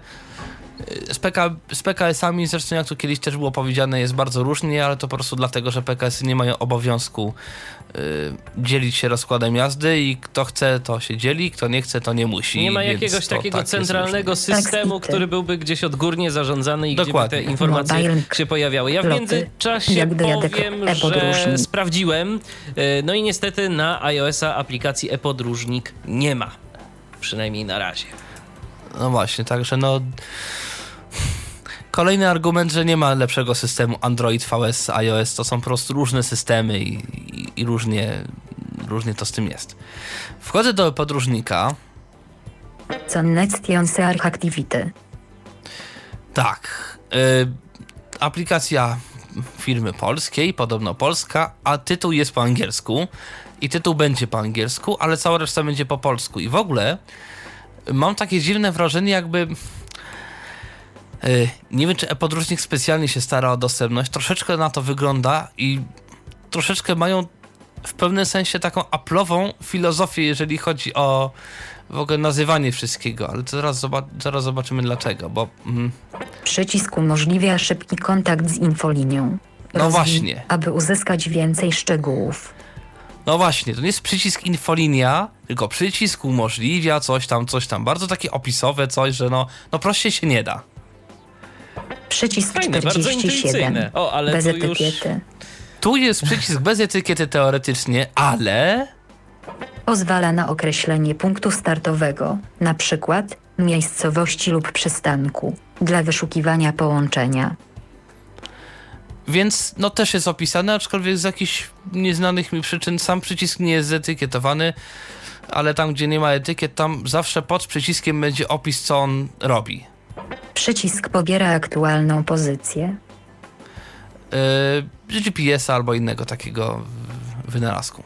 Z, PK, z PKS-ami zresztą jak tu kiedyś też było powiedziane jest bardzo różnie, ale to po prostu dlatego, że PKS-y nie mają obowiązku y, dzielić się rozkładem jazdy i kto chce to się dzieli, kto nie chce to nie musi. Nie ma jakiegoś to takiego tak centralnego różnie. systemu, który byłby gdzieś odgórnie zarządzany i Dokładnie. gdzie by te informacje Mobile się pojawiały. Ja w międzyczasie powiem, e-podróżnik. że sprawdziłem, e, no i niestety na iOS-a aplikacji e-podróżnik nie ma. Przynajmniej na razie. No właśnie, także no... Kolejny argument, że nie ma lepszego systemu Android, VS, iOS, to są po prostu różne systemy i, i, i różnie, różnie to z tym jest. Wchodzę do podróżnika, Connection Search Activity. Tak. Y, aplikacja firmy polskiej, podobno polska, a tytuł jest po angielsku. I tytuł będzie po angielsku, ale cała reszta będzie po polsku. I w ogóle mam takie dziwne wrażenie, jakby. Y, nie wiem, czy e-podróżnik specjalnie się stara o dostępność. Troszeczkę na to wygląda i troszeczkę mają w pewnym sensie taką aplową filozofię, jeżeli chodzi o w ogóle nazywanie wszystkiego, ale zaraz, zobac- zaraz zobaczymy dlaczego, bo mm, Przycisk umożliwia szybki kontakt z infolinią. No właśnie. Aby uzyskać więcej szczegółów. no właśnie, to nie jest przycisk infolinia, tylko przycisk umożliwia coś tam, coś tam, bardzo takie opisowe coś, że no, no prościej się nie da. Przycisk Fajne, bardzo 47. intuicyjne. O, ale Bez tu już- etykiety. Tu jest przycisk bez etykiety teoretycznie, ale Pozwala na określenie punktu startowego, na przykład miejscowości lub przystanku, dla wyszukiwania połączenia. Więc no też jest opisane, aczkolwiek z jakichś nieznanych mi przyczyn sam przycisk nie jest zetykietowany, ale tam gdzie nie ma etykiet, tam zawsze pod przyciskiem będzie opis co on robi. Przycisk pobiera aktualną pozycję. Yy, GPS-a albo innego takiego wynalazku.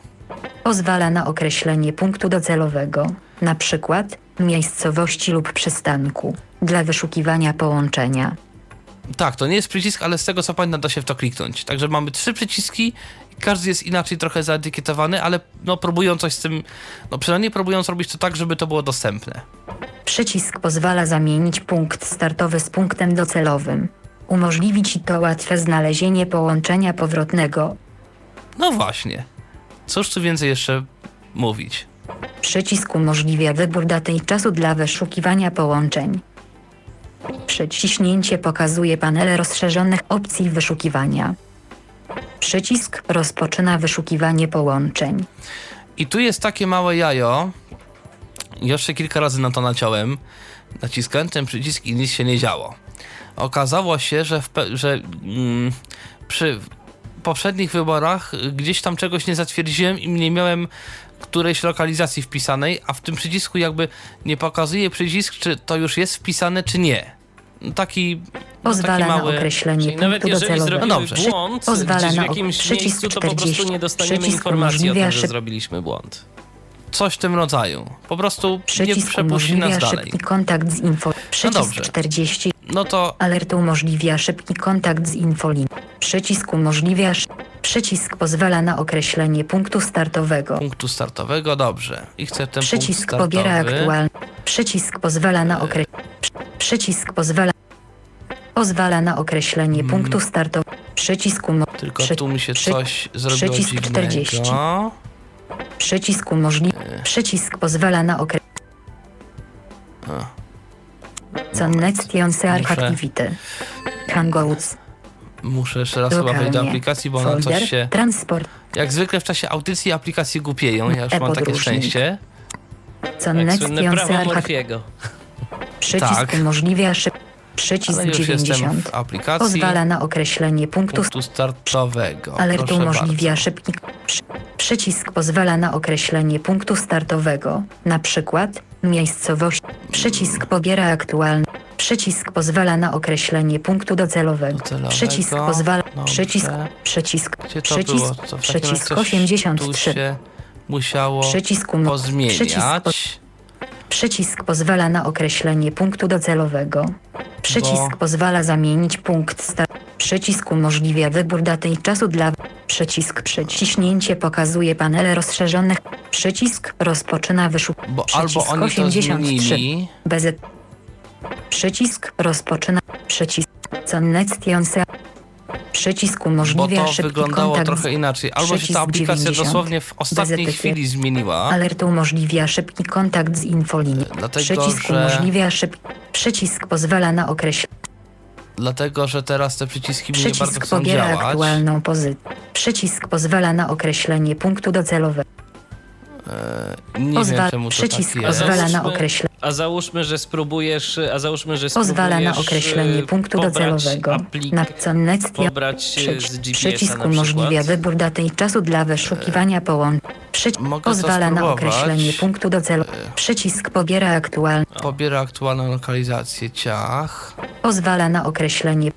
Pozwala na określenie punktu docelowego, na przykład miejscowości lub przystanku, dla wyszukiwania połączenia. Tak, to nie jest przycisk, ale z tego co pamiętam da się w to kliknąć. Także mamy trzy przyciski każdy jest inaczej trochę zaetykietowany, ale no próbują coś z tym, no przynajmniej próbują zrobić to tak, żeby to było dostępne. Przycisk pozwala zamienić punkt startowy z punktem docelowym. Umożliwi ci to łatwe znalezienie połączenia powrotnego. No właśnie. Cóż tu więcej jeszcze mówić? Przycisk umożliwia wybór daty i czasu dla wyszukiwania połączeń. Przyciśnięcie pokazuje panele rozszerzonych opcji wyszukiwania. Przycisk rozpoczyna wyszukiwanie połączeń. I tu jest takie małe jajo. Jeszcze kilka razy na to naciąłem. Naciskałem ten przycisk i nic się nie działo. Okazało się, że, że mm, przy poprzednich wyborach gdzieś tam czegoś nie zatwierdziłem i nie miałem którejś lokalizacji wpisanej, a w tym przycisku jakby nie pokazuje przycisk, czy to już jest wpisane, czy nie. No Taki, no Pozwala taki na mały... określenie Czyli nawet punktu jeżeli docelowego. zrobimy dobrze. Błąd pozwala na jakimś przycisk miejscu, to po prostu 40. nie dostaniemy Przycisk informacji o umożliwia tym, że zrobiliśmy błąd. Coś w tym rodzaju. Po prostu nie przepuści nas dalej. szybki kontakt z info. Przycisk dobrze. 40. No to Alert umożliwia szybki kontakt z infolin. Przycisk umożliwia. sz- Przycisk pozwala na określenie punktu startowego. punktu startowego, dobrze. I chcę ten Przycisk punkt pobiera aktualny. Przycisk pozwala na okre... przy- Przycisk pozwala. Pozwala na określenie punktu startowego. Przycisk umo... Tylko przy- tu mi się przy- coś zrobiło przycisk dziwnego. 40. Przycisk umożliwia. Przycisk pozwala na okre... Connections Muszę- Activity. Hangouts. Muszę jeszcze raz chyba wejść do aplikacji, bo ona Folder. coś się... Transport. Jak zwykle w czasie audycji aplikacje głupieją. Ja już mam takie szczęście. Jak słynne Connections prawo. Morfiego. Przycisk Tak. umożliwia szyb... Przycisk Ale już jestem 90. w aplikacji Pozwala na określenie punktu punktu startowego. Alert umożliwia szybki. Przy, przycisk pozwala na określenie punktu startowego, na przykład miejscowość. Przycisk pobiera aktualny. Przycisk pozwala na określenie punktu docelowego. Docelowego. Przycisk pozwala. Dobrze. Przycisk. Przycisk. Gdzie to Przycisk. było? Co Przycisk coś Tu 83. się musiało Przycisk umo- Przycisk, pozmieniać. przycisk pozwala na określenie punktu docelowego. Przycisk Bo- pozwala zamienić punkt start. Przycisk umożliwia wybór daty i czasu dla. Przycisk przyciśnięcie pokazuje panele rozszerzonych. Przycisk rozpoczyna wyszuk. Bo przycisk albo oni to 83. zmienili, Bez. Przycisk rozpoczyna. Przycisk. Connections. Przycisk bo umożliwia to szybki wyglądało kontakt. trochę inaczej. Albo się ta aplikacja 90. dosłownie w ostatniej chwili zmieniła. Alert umożliwia szybki kontakt z infolinii. Dlatego, Przycisk że- umożliwia szybki. Przycisk pozwala na określenie. Dlatego, że teraz te przyciski mi nie bardzo Przycisk chcą pobiera działać. aktualną pozycję. Przycisk pozwala na określenie punktu docelowego. Nie wiem Pozwala. czemu Przycisk tak pozwala na określenie. A załóżmy, że spróbujesz, a załóżmy, że Pozwala na określenie y, punktu docelowego. Aplik, Na GPS-a Przycisk umożliwia wybór daty i czasu dla wyszukiwania połączeń. Mogę to pozwala na określenie punktu docelowego. Przycisk pobiera aktualną. Pobiera aktualną lokalizację ciach. Pozwala na określenie.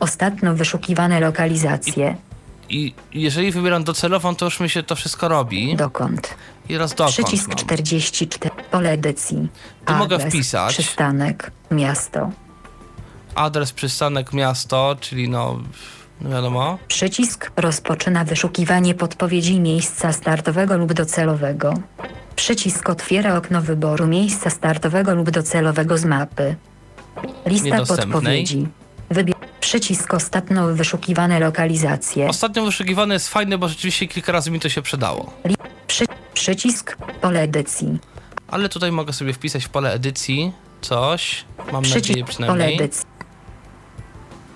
Ostatnio wyszukiwane lokalizacje. I jeżeli wybieram docelową, to już mi się to wszystko robi. Dokąd? I raz dokąd Przycisk mam. 44. Pole edycji. Tu mogę wpisać. Przystanek. Miasto. Adres, przystanek, miasto, czyli no, no wiadomo. Przycisk rozpoczyna wyszukiwanie podpowiedzi miejsca startowego lub docelowego. Przycisk otwiera okno wyboru miejsca startowego lub docelowego z mapy. Lista podpowiedzi. Przycisk ostatnio wyszukiwane lokalizacje. Ostatnio wyszukiwane jest fajne, bo rzeczywiście kilka razy mi to się przydało. Przy, przycisk pole edycji. Ale tutaj mogę sobie wpisać w pole edycji coś. Mam Przycisk nadzieję pole przynajmniej. edycji.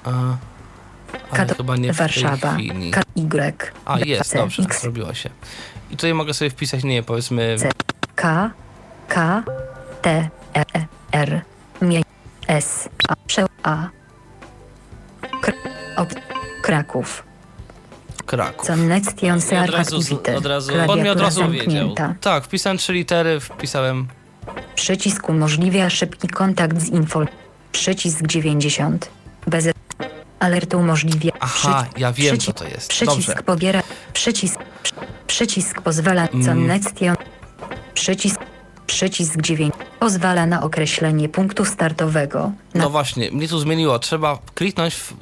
A, Ale K chyba nie Warszawa. K Y. A, jest, C, dobrze, X, zrobiło się. I tutaj mogę sobie wpisać, nie powiedzmy, C. K K T E R Mie S A Prze A Kr Kraków. Kraków. Connections I od razu od razu- On mi od razu zamknięta. Tak, wpisałem trzy litery, wpisałem Przycisk umożliwia szybki kontakt z info. Przycisk 90. Bez alert umożliwia. Aha, ja wiem, co to jest. Przycisk Dobrze. pobiera. Przycisk. przy- Przycisk pozwala. Mm. Przycisk. Przycisk 9. Pozwala na określenie punktu startowego. Na No właśnie, mnie tu zmieniło. Trzeba kliknąć w...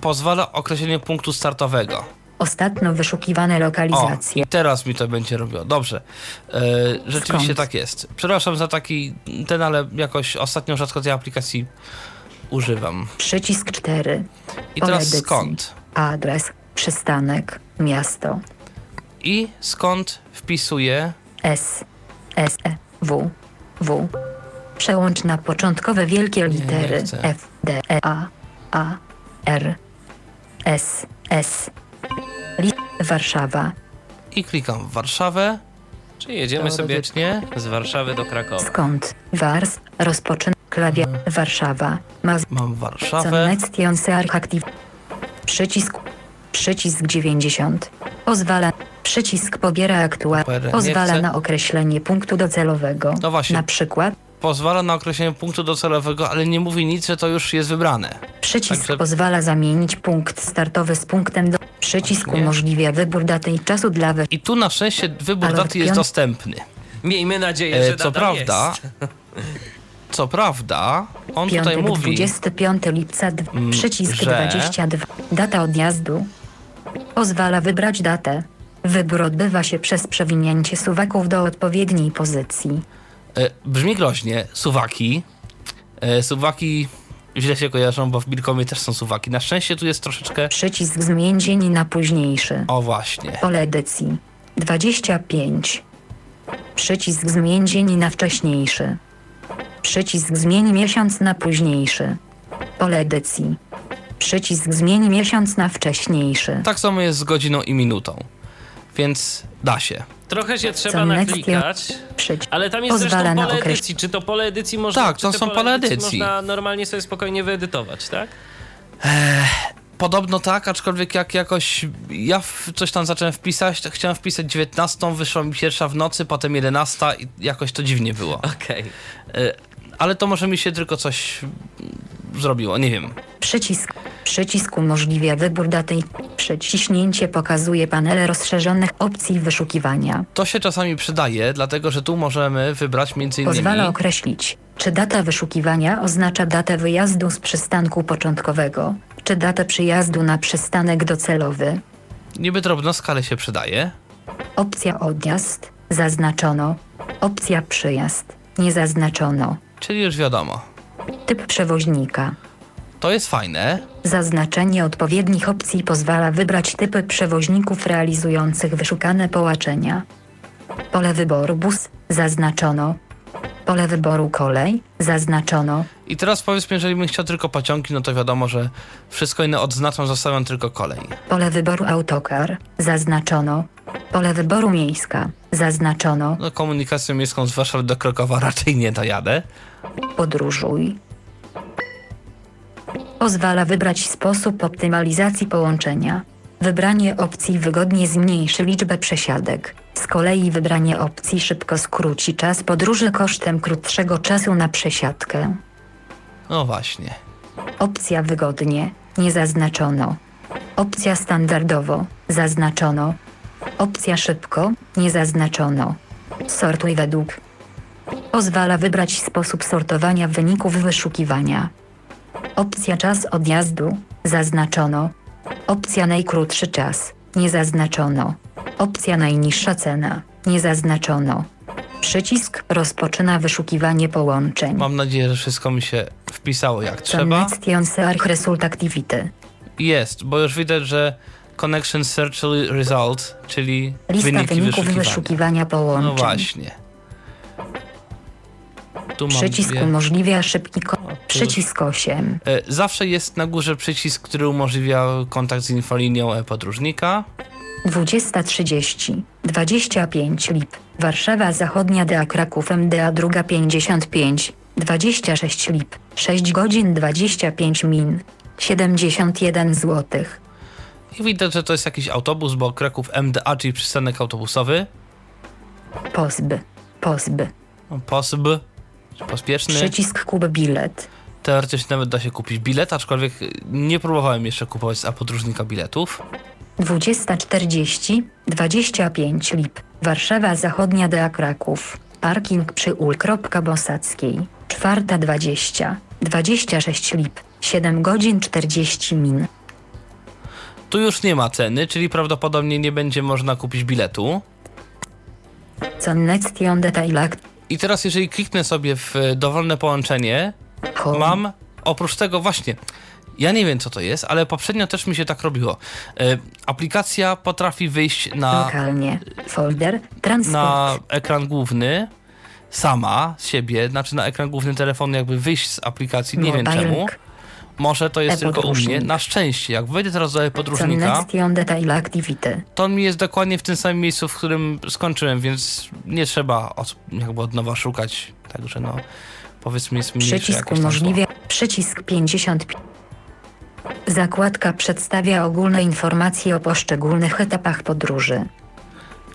Pozwala określenie punktu startowego. ostatnio wyszukiwane O, lokalizacje. i teraz mi to będzie robiło. Dobrze. E, rzeczywiście Skąd? tak jest. Przepraszam za taki ten, ale jakoś ostatnio rzadko tej aplikacji używam. Przycisk 4. I teraz edycji. skąd? Adres. Przystanek. Miasto. I skąd wpisuję S, S, E, W, W. Przełącz na początkowe wielkie litery chcę. F, D, E, A, A, R, S, S. Li Warszawa. i klikam w Warszawę. Czyli jedziemy sobie z Warszawy do Krakowa. Skąd? Wars. Rozpoczyn. Klawia. Warszawa. Maz. Mam Warszawę. Active. Przycisk. Przycisk 90. Pozwala. Przycisk pobiera nie Pozwala na określenie punktu docelowego. No właśnie. Na przykład Pozwala na określenie punktu docelowego, ale nie mówi nic, że to już jest wybrane. Przycisk Także- pozwala zamienić punkt startowy z punktem do. Przycisk Właśnie. umożliwia wybór daty i czasu dla we... I tu na szczęście wybór daty jest dostępny. Miejmy nadzieję, E, że co data prawda, jest. co prawda, on tutaj Piątek mówi, 25 lipca d- Mm, przycisk że- 22. Data odjazdu. Pozwala wybrać datę. Wybór odbywa się przez przewinięcie suwaków do odpowiedniej pozycji. E, brzmi groźnie, suwaki. E, suwaki źle się kojarzą, bo w Bilkomie też są suwaki. Na szczęście tu jest troszeczkę... Przycisk zmień dzień na późniejszy. O właśnie. Pole edycji 25. Przycisk zmień dzień na wcześniejszy. Przycisk zmień miesiąc na późniejszy. Pole edycji. Przycisk zmień miesiąc na wcześniejszy. Tak samo jest z godziną i minutą. Więc da się. Trochę się trzeba naklikać, ale tam jest zresztą pole edycji. Czy to pole edycji można... Tak, to są pole edycji. Można normalnie sobie spokojnie wyedytować, tak? Podobno tak, aczkolwiek jak jakoś ja w- coś tam zacząłem wpisać, to chciałem wpisać 19, wyszła mi pierwsza w nocy, potem 11 i jakoś to dziwnie było. Okej. E, Ale to może mi się tylko coś zrobiło, nie wiem. Przycisk. Przycisk umożliwia wybór daty i przyciśnięcie pokazuje panele rozszerzonych opcji wyszukiwania. To się czasami przydaje, dlatego że tu możemy wybrać między innymi Pozwala określić, czy data wyszukiwania oznacza datę wyjazdu z przystanku początkowego, czy datę przyjazdu na przystanek docelowy. niby drobnostka, ale się przydaje. Opcja odjazd zaznaczono. Opcja przyjazd nie zaznaczono. Czyli już wiadomo. Typ przewoźnika. To jest fajne. Zaznaczenie odpowiednich opcji pozwala wybrać typy przewoźników realizujących wyszukane połączenia. Pole wyboru bus zaznaczono. Pole wyboru kolej zaznaczono. I teraz powiedzmy, jeżeli bym chciał tylko pociągi, no to wiadomo, że wszystko inne odznaczam, zostawiam tylko kolej. Pole wyboru autokar zaznaczono. Pole wyboru miejska zaznaczono. No komunikacją miejską z Warszawy do Krakowa raczej nie dojadę. Podróżuj. Pozwala wybrać sposób optymalizacji połączenia. Wybranie opcji wygodnie zmniejszy liczbę przesiadek. Z kolei wybranie opcji szybko skróci czas podróży kosztem krótszego czasu na przesiadkę. No właśnie. Opcja wygodnie nie zaznaczono. Opcja standardowo zaznaczono. Opcja szybko nie zaznaczono. Sortuj według. Pozwala wybrać sposób sortowania wyników wyszukiwania. Opcja czas odjazdu zaznaczono. Opcja najkrótszy czas nie zaznaczono. Opcja najniższa cena nie zaznaczono. Przycisk rozpoczyna wyszukiwanie połączeń. Mam nadzieję, że wszystko mi się wpisało jak trzeba. Connection Search Result Activity. Jest, bo już widać, że Connection Search Result, czyli Lista wyniki wyników wyszukiwania. wyszukiwania połączeń. No właśnie. Tu mam Przycisk dwie. umożliwia szybki ko- tu- Przycisk 8. E, Zawsze jest na górze przycisk, który umożliwia kontakt z infolinią e-podróżnika. 20.30. 25 lip. Warszawa Zachodnia DA Kraków MDA druga 55. 26 lip. 6 godzin 25 min. 71 zł. I widać, że to jest jakiś autobus, bo Kraków MDA, czyli przystanek autobusowy. Pozby. Pozby. POSB, pospieszny. Przycisk kup bilet. Teoretycznie nawet da się kupić bilet, aczkolwiek nie próbowałem jeszcze kupować z podróżnika biletów. 20.40. 25 lip. Warszawa Zachodnia DA Kraków. Parking przy ul. Bosackiej. 4.20. 26 lip. 7 godzin 40 min. Tu już nie ma ceny, czyli prawdopodobnie nie będzie można kupić biletu. Connection Detailak. I teraz jeżeli kliknę sobie w e, dowolne połączenie, Home. mam oprócz tego właśnie, ja nie wiem co to jest, ale poprzednio też mi się tak robiło. E, aplikacja potrafi wyjść na, Lokalnie. Folder. Transport. na ekran główny sama z siebie, znaczy na ekran główny telefonu jakby wyjść z aplikacji, nie wiem Mobile. czemu. Może to jest tylko u mnie. Na szczęście, jak wejdę teraz do podróżnika, Detail Activity. to on mi jest dokładnie w tym samym miejscu, w którym skończyłem, więc nie trzeba od, jakby od nowa szukać. Także no, powiedzmy jest mniejsze Przycisk umożliwia. Przycisk 55. Zakładka przedstawia ogólne informacje o poszczególnych etapach podróży.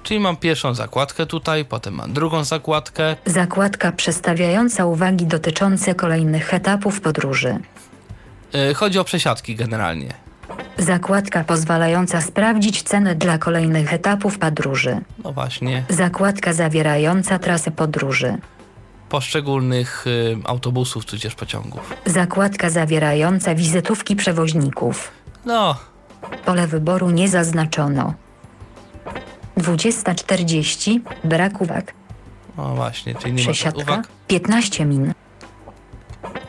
Czyli mam pierwszą zakładkę tutaj, potem mam drugą zakładkę. Zakładka przedstawiająca uwagi dotyczące kolejnych etapów podróży. Yy, chodzi o przesiadki generalnie. Zakładka pozwalająca sprawdzić cenę dla kolejnych etapów podróży. No właśnie, Zakładka zawierająca trasę podróży. poszczególnych y, autobusów tudzież pociągów. Zakładka zawierająca wizytówki przewoźników. No, Pole wyboru nie zaznaczono. 20.40. Brak uwag. no właśnie, czyli nie ma Przesiadka. uwag. 15 min.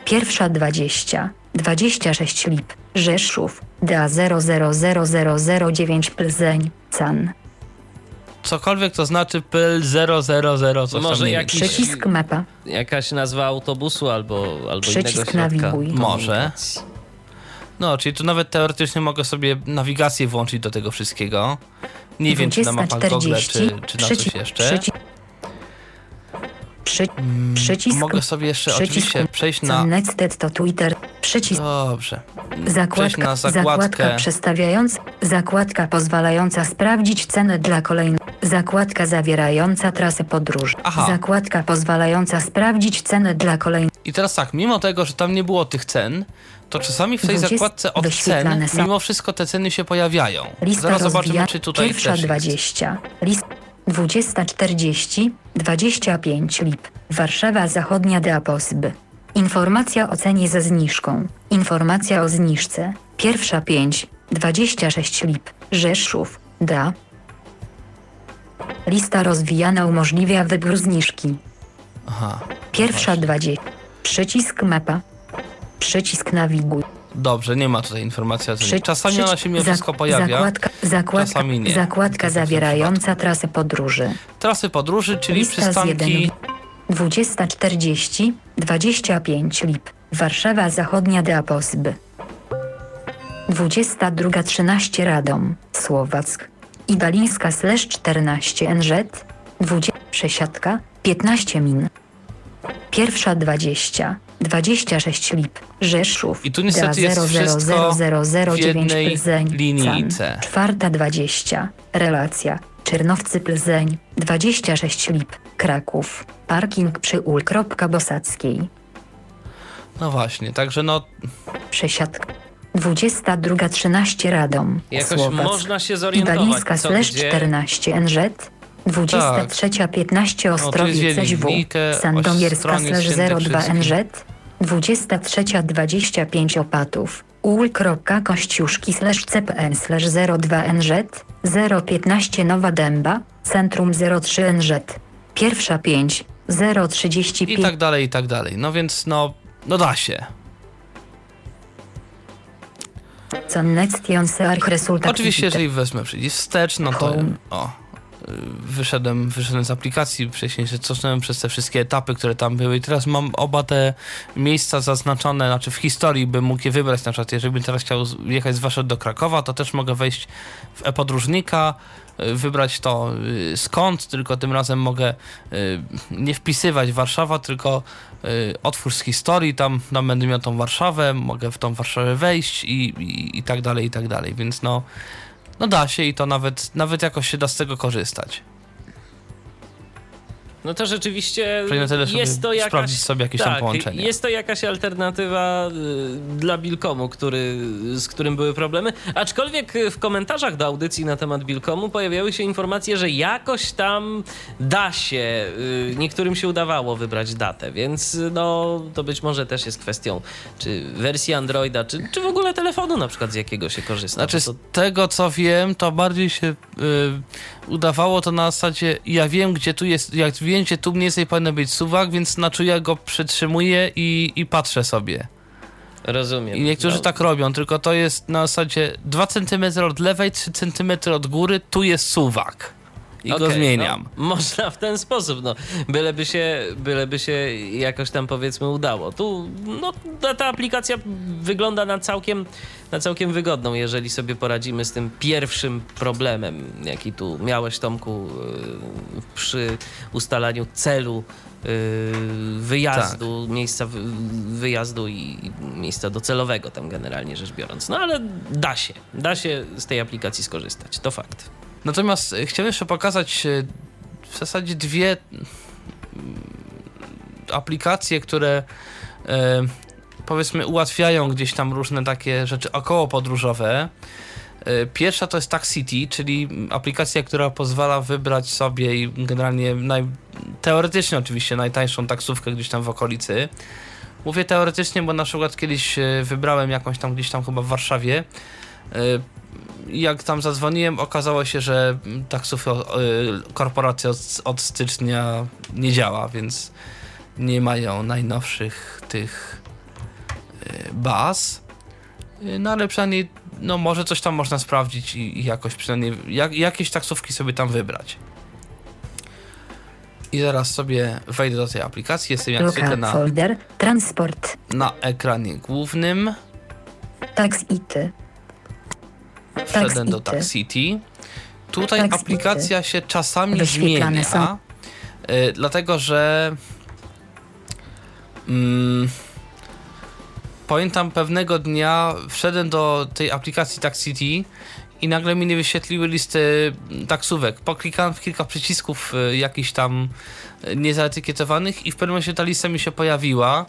Pierwsza 20. 26 lip. Rzeszów. DA 000009 Plzeń. Can. Cokolwiek to znaczy PL 000 coś Może tam jakiś-. Przycisk mapa. Jakaś nazwa autobusu albo, albo Przycisk innego środka nawiguj. Może. No, czyli tu nawet teoretycznie mogę sobie nawigację włączyć do tego wszystkiego. Nie wiem, czy na mapach Google, 20.40. czy, czy na coś jeszcze. przyci- Przy, przycisk. Mogę sobie jeszcze przycisk- oczywiście przejść na... Connected to Twitter. Przycisk. Dobrze. Zakładka, na zakładka zakładkę. przestawiająca, zakładka pozwalająca sprawdzić cenę dla kolejnych, zakładka zawierająca trasę podróży, Aha. zakładka pozwalająca sprawdzić cenę dla kolejnych, I teraz tak, mimo tego, że tam nie było tych cen, to czasami w tej 20 zakładce od cen, są. mimo wszystko te ceny się pojawiają. lista Zaraz zobaczymy, czy tutaj pierwsza też jest. 20, list 2040, 25 lip, Warszawa Zachodnia Deaposb. Informacja o cenie ze zniżką, informacja o zniżce, pierwsza 5, 26 lip, Rzeszów, DA. Lista rozwijana umożliwia wybór zniżki. Aha. Pierwsza 20. Przycisk mapa. Przycisk nawiguj. Dobrze, nie ma tutaj informacji o. Przy, Czasami przy- ona się zak- wszystko pojawia. Zakładka, zakładka, czasami nie. zakładka tym zawierająca trasę podróży. Trasy podróży, czyli Lista przystanki... 2040, 25 lip. Warszawa Zachodnia Deaposb. 22.13 Radom, Słowack. Idalińska slash 14 NZ. 20 przesiadka, 15 min. Pierwsza 20, 26 lip. Rzeszów. I tu niestety jest wszystko w 000009 jednej Plzeń. linijce. Can. Czwarta 20. Relacja. Czernowcy Plzeń. 26 lip. Kraków. Parking przy ul. Bosackiej. No właśnie, także no... Przesiadka. 22.13 Radom. Jakoś Słowack. można się zorientować, Idalińska co slash gdzie. 14 NZ. 23.15 tu jest Ostrowiec SW. Sandomierska slash Świętokrzyski. 02 NZ. 23.25 Opatów. ul. Kościuszki slash CPN slash 02 NZ. 015 Nowa Dęba. Centrum 03 NZ. Pierwsza 5. 035 I tak dalej, i tak dalej. No więc no... No da się. Oczywiście, jeżeli wezmę przycisk wstecz, no to... O. wyszedłem, wyszedłem z aplikacji, wcześniej się cofnąłem przez te wszystkie etapy, które tam były i teraz mam oba te miejsca zaznaczone, znaczy w historii bym mógł je wybrać, na przykład jeżeli bym teraz chciał jechać z Warszawy do Krakowa, to też mogę wejść w e-podróżnika, y, wybrać to y, skąd, tylko tym razem mogę y, nie wpisywać Warszawa, tylko otwórz z historii, tam, tam będę miał tą Warszawę, mogę w tą Warszawę wejść i, i, i tak dalej, i tak dalej, więc no no da się i to nawet, nawet jakoś się da z tego korzystać. No to rzeczywiście jest to jakaś, sprawdzić sobie jakieś tak, tam połączenia. Jest to jakaś alternatywa y, dla Bilkomu, który, z którym były problemy. Aczkolwiek w komentarzach do audycji na temat Bilkomu pojawiały się informacje, że jakoś tam da się, y, niektórym się udawało wybrać datę, więc no to być może też jest kwestią czy wersji Androida, czy, czy w ogóle telefonu na przykład z jakiego się korzysta. Znaczy to... z tego co wiem, to bardziej się y, udawało to na zasadzie ja wiem gdzie tu jest, jak wiem gdzie tu mniej więcej powinien być suwak, więc na czuja go przytrzymuję i, i patrzę sobie. Rozumiem. I niektórzy no. tak robią, tylko to jest na zasadzie 2 cm od lewej, 3 cm od góry, tu jest suwak. I Okej, go zmieniam. No, można w ten sposób, no. Byleby się, byleby się jakoś tam powiedzmy udało. Tu, no, ta, ta aplikacja wygląda na całkiem, na całkiem wygodną, jeżeli sobie poradzimy z tym pierwszym problemem, jaki tu miałeś, Tomku, yy, przy ustalaniu celu yy, wyjazdu, Tak. miejsca wy, wyjazdu i, i miejsca docelowego tam generalnie rzecz biorąc. No ale da się, da się z tej aplikacji skorzystać, to fakt. Natomiast e, chciałem jeszcze pokazać e, w zasadzie dwie mm, aplikacje, które e, powiedzmy ułatwiają gdzieś tam różne takie rzeczy około podróżowe. Pierwsza to jest Taxity, czyli aplikacja, która pozwala wybrać sobie i generalnie naj, teoretycznie oczywiście najtańszą taksówkę gdzieś tam w okolicy. Mówię teoretycznie, bo na przykład kiedyś wybrałem jakąś tam gdzieś tam chyba w Warszawie. Jak tam zadzwoniłem, okazało się, że taksówka y, korporacja od, od stycznia nie działa, więc nie mają najnowszych tych y, baz. Y, No ale przynajmniej, no może coś tam można sprawdzić i, i jakoś przynajmniej jak, jakieś taksówki sobie tam wybrać. I zaraz sobie wejdę do tej aplikacji. Jestem jak zwykle na, folder, transport, na ekranie głównym. tax ity. Wszedłem do Taxity. Tax City. Tutaj Taxity. aplikacja się czasami zmienia, są. y, dlatego że mm, pamiętam pewnego dnia wszedłem do tej aplikacji Tax City i nagle mi nie wyświetliły listy taksówek. Poklikałem w kilka przycisków y, jakichś tam y, niezaetykietowanych i w pewnym momencie ta lista mi się pojawiła,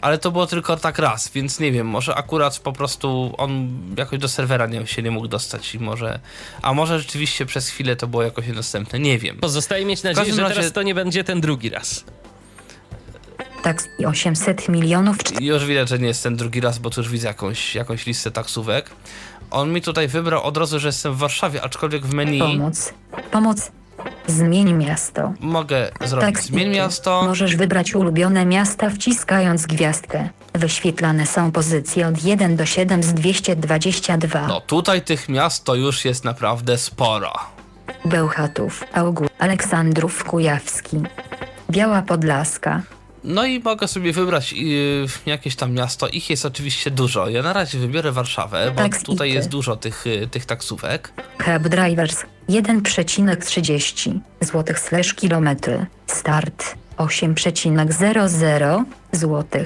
ale to było tylko tak raz, więc nie wiem, może akurat po prostu on jakoś do serwera nie, się nie mógł dostać i może, a może rzeczywiście przez chwilę to było jakoś niedostępne, nie wiem. Pozostaje mieć nadzieję, że razie- teraz to nie będzie ten drugi raz. Tax 800 milionów I Już widać, że nie jest ten drugi raz, bo tu już widzę jakąś, jakąś listę taksówek. On mi tutaj wybrał od razu, że jestem w Warszawie, aczkolwiek w menu Pomoc. Pomoc. Zmień miasto. mogę zrobić Tak, zmień miasto. Możesz wybrać ulubione miasta wciskając gwiazdkę. Wyświetlane są pozycje od 1 do 7 z 222. No tutaj tych miast to już jest naprawdę sporo. Bełchatów, August, Aleksandrów Kujawski. Biała Podlaska. No i mogę sobie wybrać yy, jakieś tam miasto. Ich jest oczywiście dużo. Ja na razie wybiorę Warszawę, bo Tak, tutaj jest dużo tych, y, tych taksówek. Hub Drivers 1,30 zł slash kilometry. Start 8,00 zł.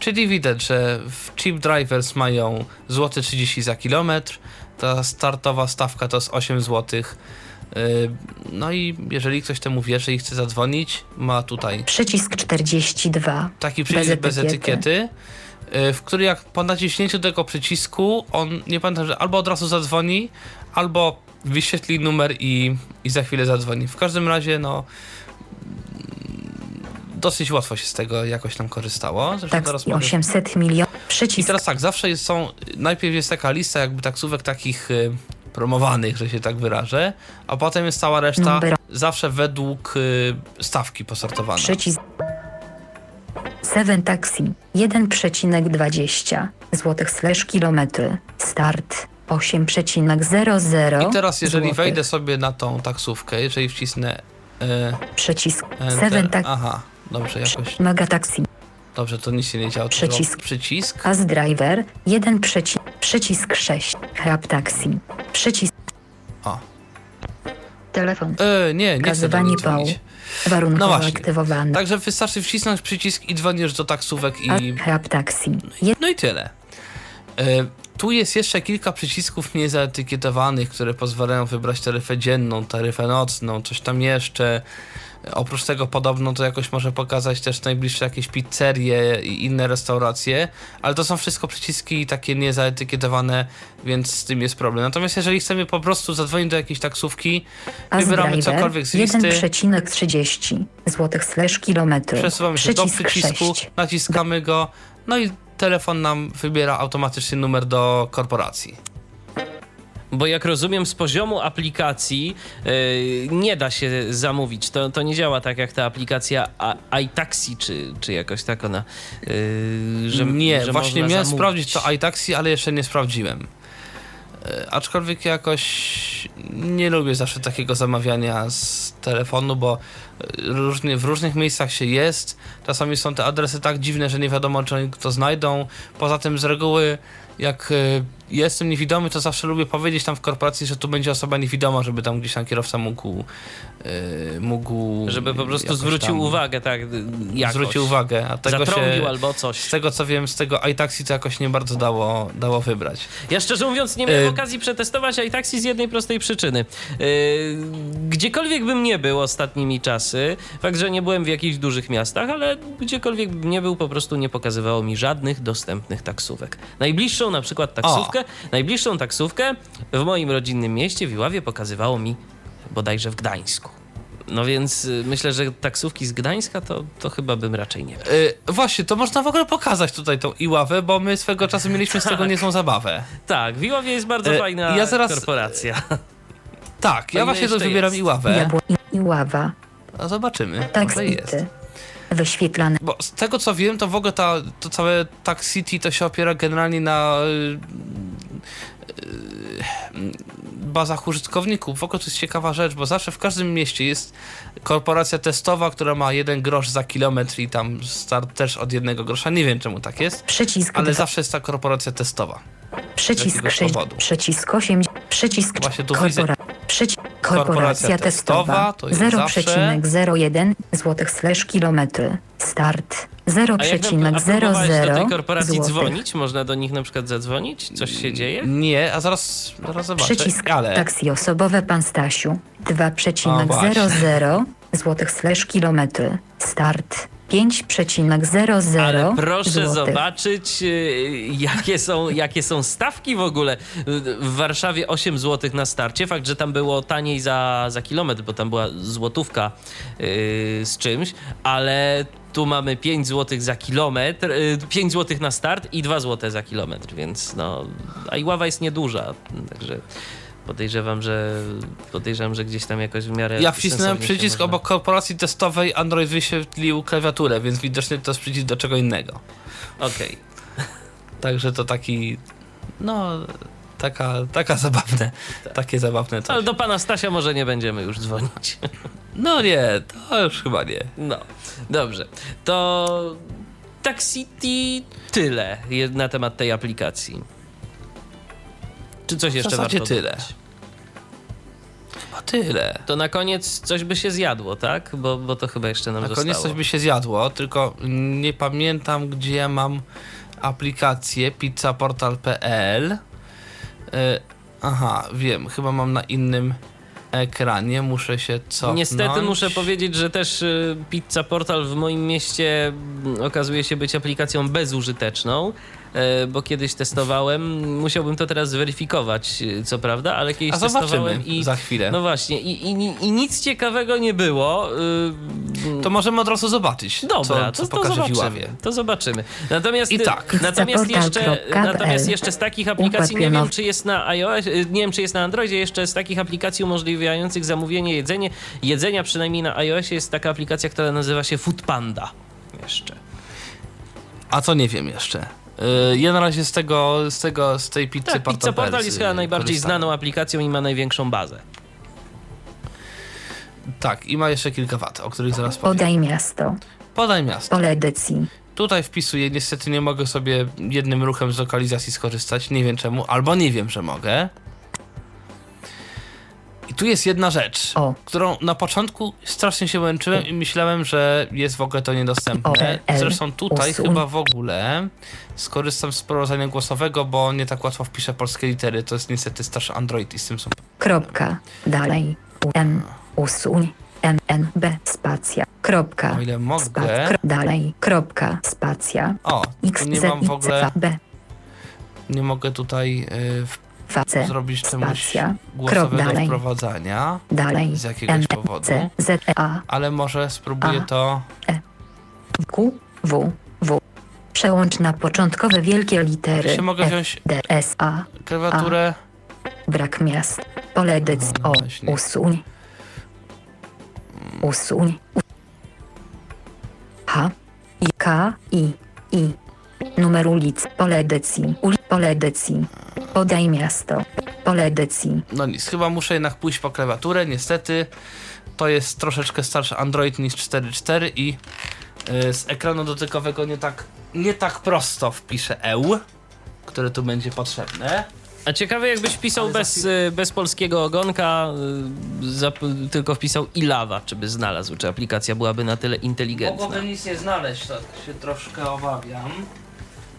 Czyli widać, że w Cheap Drivers mają złoty 30 za kilometr. Ta startowa stawka to jest 8 zł. No i jeżeli ktoś temu wierzy i chce zadzwonić, ma tutaj Przycisk 42. taki przycisk bez, Bez etykiety. y, w który jak po naciśnięciu tego przycisku, on nie pamiętam, że albo od razu zadzwoni, albo wyświetli numer i, i za chwilę zadzwoni. W każdym razie, no dosyć łatwo się z tego jakoś tam korzystało. Zresztą teraz Taksi mogę 800 milionów. i Przycisk teraz tak, zawsze jest, są, najpierw jest taka lista jakby taksówek takich y, promowanych, że się tak wyrażę, a potem jest cała reszta Numer. zawsze według y, stawki posortowana. Przycisk 7 taxi 1,20 zł slash kilometry. Start 8,00 I teraz, jeżeli złotych. wejdę sobie na tą taksówkę, jeżeli wcisnę. E, Przycisk enter, 7 tak. Aha, dobrze, jakoś. Mega taxi. Dobrze, to nic się nie działo. Przycisk. Przycisk. As driver 1 przycisk. Przycisk 6. Hub taxi. Przycisk. O. Telefon. E, nie, nie chcę do dzwonić. Warunkowo No aktywowane. Także wystarczy wcisnąć przycisk i dzwonisz do taksówek i. Hub taxi. No i tyle. E, tu jest jeszcze kilka przycisków niezaetykietowanych, które pozwalają wybrać taryfę dzienną, taryfę nocną, coś tam jeszcze. Oprócz tego podobno to jakoś może pokazać też najbliższe jakieś pizzerie i inne restauracje, ale to są wszystko przyciski takie niezaetykietowane, więc z tym jest problem. Natomiast jeżeli chcemy po prostu zadzwonić do jakiejś taksówki, wybieramy cokolwiek z listy, 1,30 złotych slash kilometry. przesuwamy się do Przycisk przycisku, 6. naciskamy go, no i telefon nam wybiera automatycznie numer do korporacji. Bo jak rozumiem, z poziomu aplikacji yy, nie da się zamówić. To, to nie działa tak jak ta aplikacja iTaxi, czy, czy jakoś tak ona. Yy, że, nie, że właśnie miałem zamówić. sprawdzić to iTaxi, ale jeszcze nie sprawdziłem. E, aczkolwiek jakoś nie lubię zawsze takiego zamawiania z telefonu, bo w różnych miejscach się jest. Czasami są te adresy tak dziwne, że nie wiadomo, czy oni to znajdą. Poza tym z reguły, jak jestem niewidomy, to zawsze lubię powiedzieć tam w korporacji, że tu będzie osoba niewidoma, żeby tam gdzieś tam kierowca mógł. e, mógł Żeby po prostu zwrócił tam uwagę, tak? Jakoś. Zwrócił uwagę, a tego Zatrąbił się, albo coś. z tego co wiem, z tego iTaxi to jakoś nie bardzo dało, dało wybrać. Ja szczerze mówiąc nie miałem E, okazji przetestować iTaxi z jednej prostej przyczyny. Yy, gdziekolwiek bym nie był ostatnimi czasy, fakt, że nie byłem w jakichś dużych miastach, ale gdziekolwiek bym nie był, po prostu nie pokazywało mi żadnych dostępnych taksówek. Najbliższą na przykład taksówkę, najbliższą taksówkę w moim rodzinnym mieście, w Iławie, pokazywało mi bodajże w Gdańsku. No więc y, myślę, że taksówki z Gdańska to, to chyba bym raczej nie. Yy, właśnie, to można w ogóle pokazać tutaj tą Iławę, bo my swego czasu mieliśmy z tego niezłą zabawę. Tak, w Iławie jest bardzo E, fajna ja zaraz- korporacja. Tak, ja właśnie to wybieram jest? Iławę, Jabło i, i ława. a zobaczymy, Taxity. jest. Wyświetlane. Bo z tego co wiem, to w ogóle ta, to całe Tax City to się opiera generalnie na y, Yy, bazach użytkowników. W ogóle to jest ciekawa rzecz, bo zawsze w każdym mieście jest korporacja testowa, która ma jeden grosz za kilometr i tam start też od jednego grosza. Nie wiem czemu tak jest. Przycisk. Ale zawsze jest ta korporacja testowa. Przycisk, przycisk, przycisk 80. Przycisk Właśnie tu widzę. 3. Korporacja, Korporacja testowa, testowa 0,01 złotych slash kilometry. Start 0,00 do tej korporacji złotych. dzwonić? Można do nich na przykład zadzwonić? Coś się dzieje? Nie, a zaraz, zaraz zobaczę. Przycisk ale... taksi osobowe pan Stasiu 2,00 złotych slash kilometry. Start 5,00 Ale proszę złotych. zobaczyć, y, jakie są, jakie są stawki w ogóle. W Warszawie 8 zł na starcie. Fakt, że tam było taniej za, za kilometr, bo tam była złotówka yy, z czymś, ale tu mamy 5 zł za kilometr, yy, 5 zł na start i 2 zł za kilometr, więc no, a i ława jest nieduża, także podejrzewam, że podejrzewam, że gdzieś tam jakoś w miarę ja wcisnąłem przycisk obok korporacji testowej, Android wyświetlił klawiaturę, więc widocznie to jest przycisk do czego innego. Okej. Także to taki, no, taka, taka zabawne, takie zabawne Ale coś. do pana Stasia może nie będziemy już dzwonić. No nie, to już chyba nie. No, dobrze. To Taxity tyle na temat tej aplikacji. Czy coś jeszcze zasadzie warto tyle. dodać? Chyba tyle. To na koniec coś by się zjadło, tak? Bo, bo to chyba jeszcze nam Na zostało. koniec coś by się zjadło, tylko nie pamiętam, gdzie ja mam aplikację pizzaportal.pl. Y, Aha, wiem, chyba mam na innym ekranie, muszę się cofnąć. Niestety muszę powiedzieć, że też y, Pizza Portal w moim mieście mm, okazuje się być aplikacją bezużyteczną, bo kiedyś testowałem, musiałbym to teraz zweryfikować, y, co prawda, ale kiedyś A testowałem i... za chwilę. No właśnie, i, i, i nic ciekawego nie było. y, To możemy od razu zobaczyć, Dobra, co, co to, to zobaczymy. To zobaczymy. Natomiast, I tak. natomiast, jeszcze, natomiast jeszcze z takich aplikacji, nie wiem czy jest na iOS, nie wiem czy jest na Androidzie, jeszcze z takich aplikacji umożliwiających zamówienie jedzenie, jedzenia, przynajmniej na iOSie jest taka aplikacja, która nazywa się Food Panda. Jeszcze. A co nie wiem jeszcze? Yy, ja na razie z tego, z tego, z tej pizzy Tak, Pizza Portal Portal Bells, jest chyba najbardziej korzystałem. znaną aplikacją i ma największą bazę. Tak, i ma jeszcze kilka wad, o których zaraz powiem. Podaj miasto. Podaj miasto. Pole edycji. Tutaj wpisuję, niestety nie mogę sobie jednym ruchem z lokalizacji skorzystać, nie wiem czemu, albo nie wiem, że mogę. Tu jest jedna rzecz, O. którą na początku strasznie się męczyłem i myślałem, że jest w ogóle to niedostępne. O, L, Zresztą tutaj chyba w ogóle skorzystam z sprowadzania głosowego, bo nie tak łatwo wpiszę polskie litery. To jest niestety starszy Android i z tym są... Kropka. Dalej. N. Usuń. N N B. Spacja. Kropka. O ile mogę... Spac, dalej. Kropka. Spacja. O, X nie mam w I ogóle... Nie mogę tutaj y, F C. zrobić. Krop głosowego dalej. wprowadzania. Dalej. z jakiegoś N powodu. E Ale może spróbuję to. Q W W. Przełącz na początkowe wielkie litery. Czy mogę wziąć D S A. klawiaturę? Brak miast. Pole. No O. Usuń. Usuń. H. I K. I. I. Numer ulic. Pole. Uli pole edycji. Podaj miasto. Pole edycji. No nic, chyba muszę jednak pójść po klawiaturę, niestety. To jest troszeczkę starszy Android niż 4.4 i y, z ekranu dotykowego nie tak, nie tak prosto wpiszę EU, które tu będzie potrzebne. A ciekawe jakbyś wpisał Ale bez, za y, bez polskiego ogonka, y, zap- tylko wpisał Ilawa, czy by znalazł, czy aplikacja byłaby na tyle inteligentna. Mogłoby nic nie znaleźć, tak się troszkę obawiam.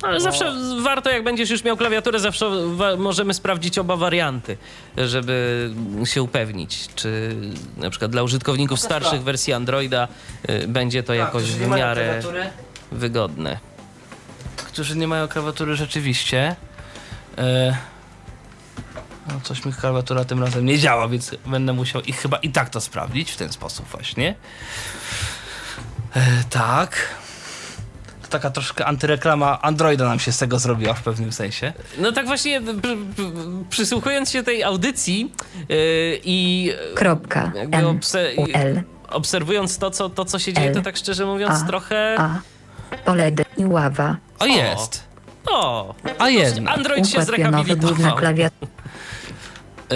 Ale zawsze warto, jak będziesz już miał klawiaturę, zawsze możemy sprawdzić oba warianty, żeby się upewnić, czy na przykład dla użytkowników starszych wersji Androida y, będzie to jakoś którzy w miarę wygodne. którzy nie mają klawiatury rzeczywiście. E, no coś mi klawiatura tym razem nie działa, więc będę musiał ich chyba i tak to sprawdzić w ten sposób właśnie. E, tak. Taka troszkę antyreklama Androida nam się z tego zrobiła w pewnym sensie. No tak właśnie pr- pr- przysłuchując się tej audycji y, i Kropka. jakby M. obse- U L. obserwując to co, to, co się dzieje, L. to tak szczerze mówiąc A. trochę... A. Pole edycji. Ława. O, jest. O, A jednak. Android się pionowy. Główna zrehabilitował. klawiatura. E,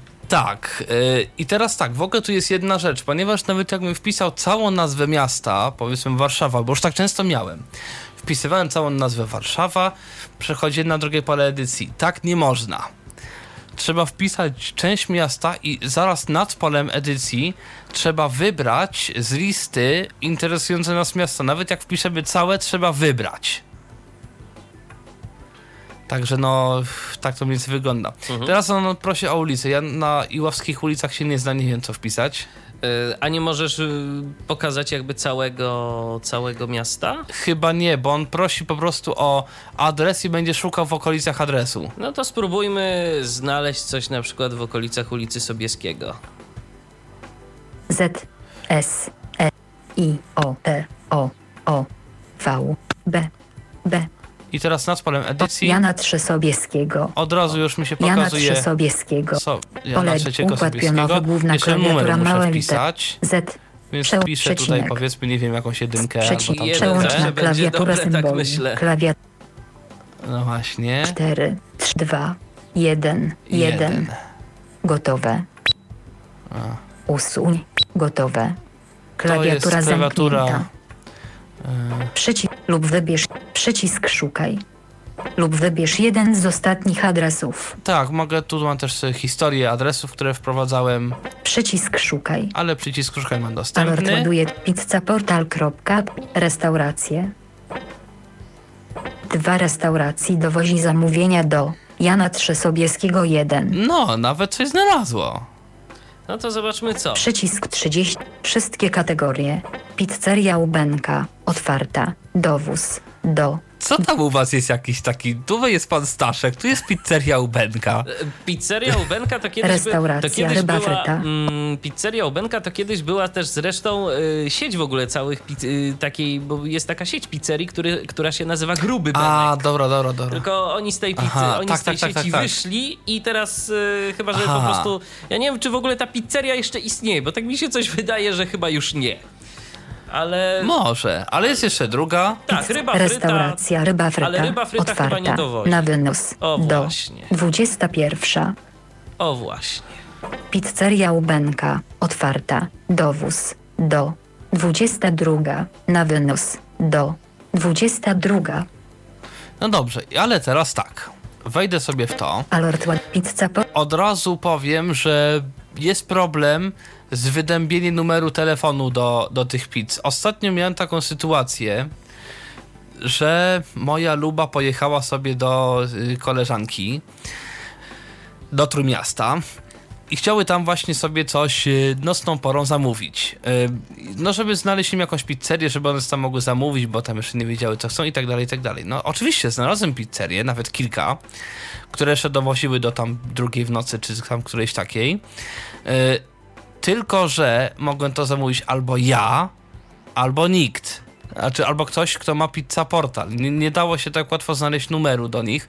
tak. E, I teraz tak, w ogóle tu jest jedna rzecz, ponieważ nawet jakbym wpisał całą nazwę miasta, powiedzmy Warszawa, bo już tak często miałem. Wpisywałem całą nazwę Warszawa, przechodzi na drugie pole edycji. Tak nie można. Trzeba wpisać część miasta i zaraz nad polem edycji trzeba wybrać z listy interesujące nas miasta. Nawet jak wpiszemy całe, trzeba wybrać. Także no, tak to mniej więcej wygląda. Teraz on prosi o ulicę. Ja na iławskich ulicach się nie znam, nie wiem co wpisać. Y, A nie możesz y, pokazać jakby całego, całego miasta? Chyba nie, bo on prosi po prostu o adres i będzie szukał w okolicach adresu. No to spróbujmy znaleźć coś na przykład w okolicach ulicy Sobieskiego. Z. S. E. I. O. T. O. O. V. B. B. I teraz nad polem edycji Jana Trzesobieskiego. od razu już mi się Jana pokazuje Trzesobieskiego. so, Jana trzeciego układ Sobieskiego. pionowy, główna Jeszcze numer klawiatura, muszę wpisać, Z. więc Przeł- tutaj przecinek. powiedzmy, nie wiem, jakąś jedynkę albo Przeciw. tam jeden, Przełącz że na będzie klawiaturę dobre, tak symboli. myślę. Klawiatura No właśnie. 4, 3, 2, 1, 1. Gotowe. Usuń. Gotowe. Klawiatura jest klawiatura, zamknięta. Przycisk lub wybierz przycisk szukaj. Lub wybierz jeden z ostatnich adresów. Tak, mogę, tu mam też historię adresów, które wprowadzałem, Przycisk szukaj. ale przycisk szukaj mam Alert dostępny. ładuje pizzaportal. Restauracje. Dwa restauracji dowozi zamówienia do Jana Trzesobieskiego 1. No, nawet coś znalazło. No to zobaczmy co. Przycisk 30. Wszystkie kategorie. Pizzeria Ubenka. Otwarta. Dowóz. Do. Co tam u was jest jakiś taki, tu jest pan Staszek, tu jest pizzeria Ubenka. Pizzeria Ubenka to kiedyś, by, Restauracja, to kiedyś ryba była. Mm, pizzeria Ubenka to kiedyś była też zresztą y, sieć w ogóle całych piz- y, takiej, bo jest taka sieć pizzerii, który, która się nazywa Gruby Benek. A, dobra, dobra, dobra. Tylko oni z tej pizzy, Aha, oni tak, z tej tak, tak, sieci tak, tak. wyszli i teraz y, chyba, że po Aha. prostu. Ja nie wiem, czy w ogóle ta pizzeria jeszcze istnieje, bo tak mi się coś wydaje, że chyba już nie. Ale... Może, ale jest jeszcze druga. Tak, ryba fryta... Restauracja ryba fryta. ale ryba fryta chyba otwarta nie dowozi. na wynos. O, do właśnie. 21. O właśnie. Pizzeria Ubenka. Otwarta. Dowóz. Do 22. Na wynos. Do 22. No dobrze, ale teraz tak. Wejdę sobie w to. Alert Pizza. Od razu powiem, że jest problem z wydębieniem numeru telefonu do, do tych pizz. Ostatnio miałem taką sytuację, że moja luba pojechała sobie do y, koleżanki do Trójmiasta i chciały tam właśnie sobie coś y, nocną porą zamówić. Y, No, żeby znaleźć im jakąś pizzerię, żeby one tam mogły zamówić, bo tam jeszcze nie wiedziały, co chcą i tak dalej, i tak dalej. No, oczywiście znalazłem pizzerię, nawet kilka, które jeszcze dowoziły do tam drugiej w nocy, czy tam którejś takiej. Tylko, że mogłem to zamówić albo ja, albo nikt. Znaczy, albo ktoś, kto ma pizza portal. Nie, nie dało się tak łatwo znaleźć numeru do nich.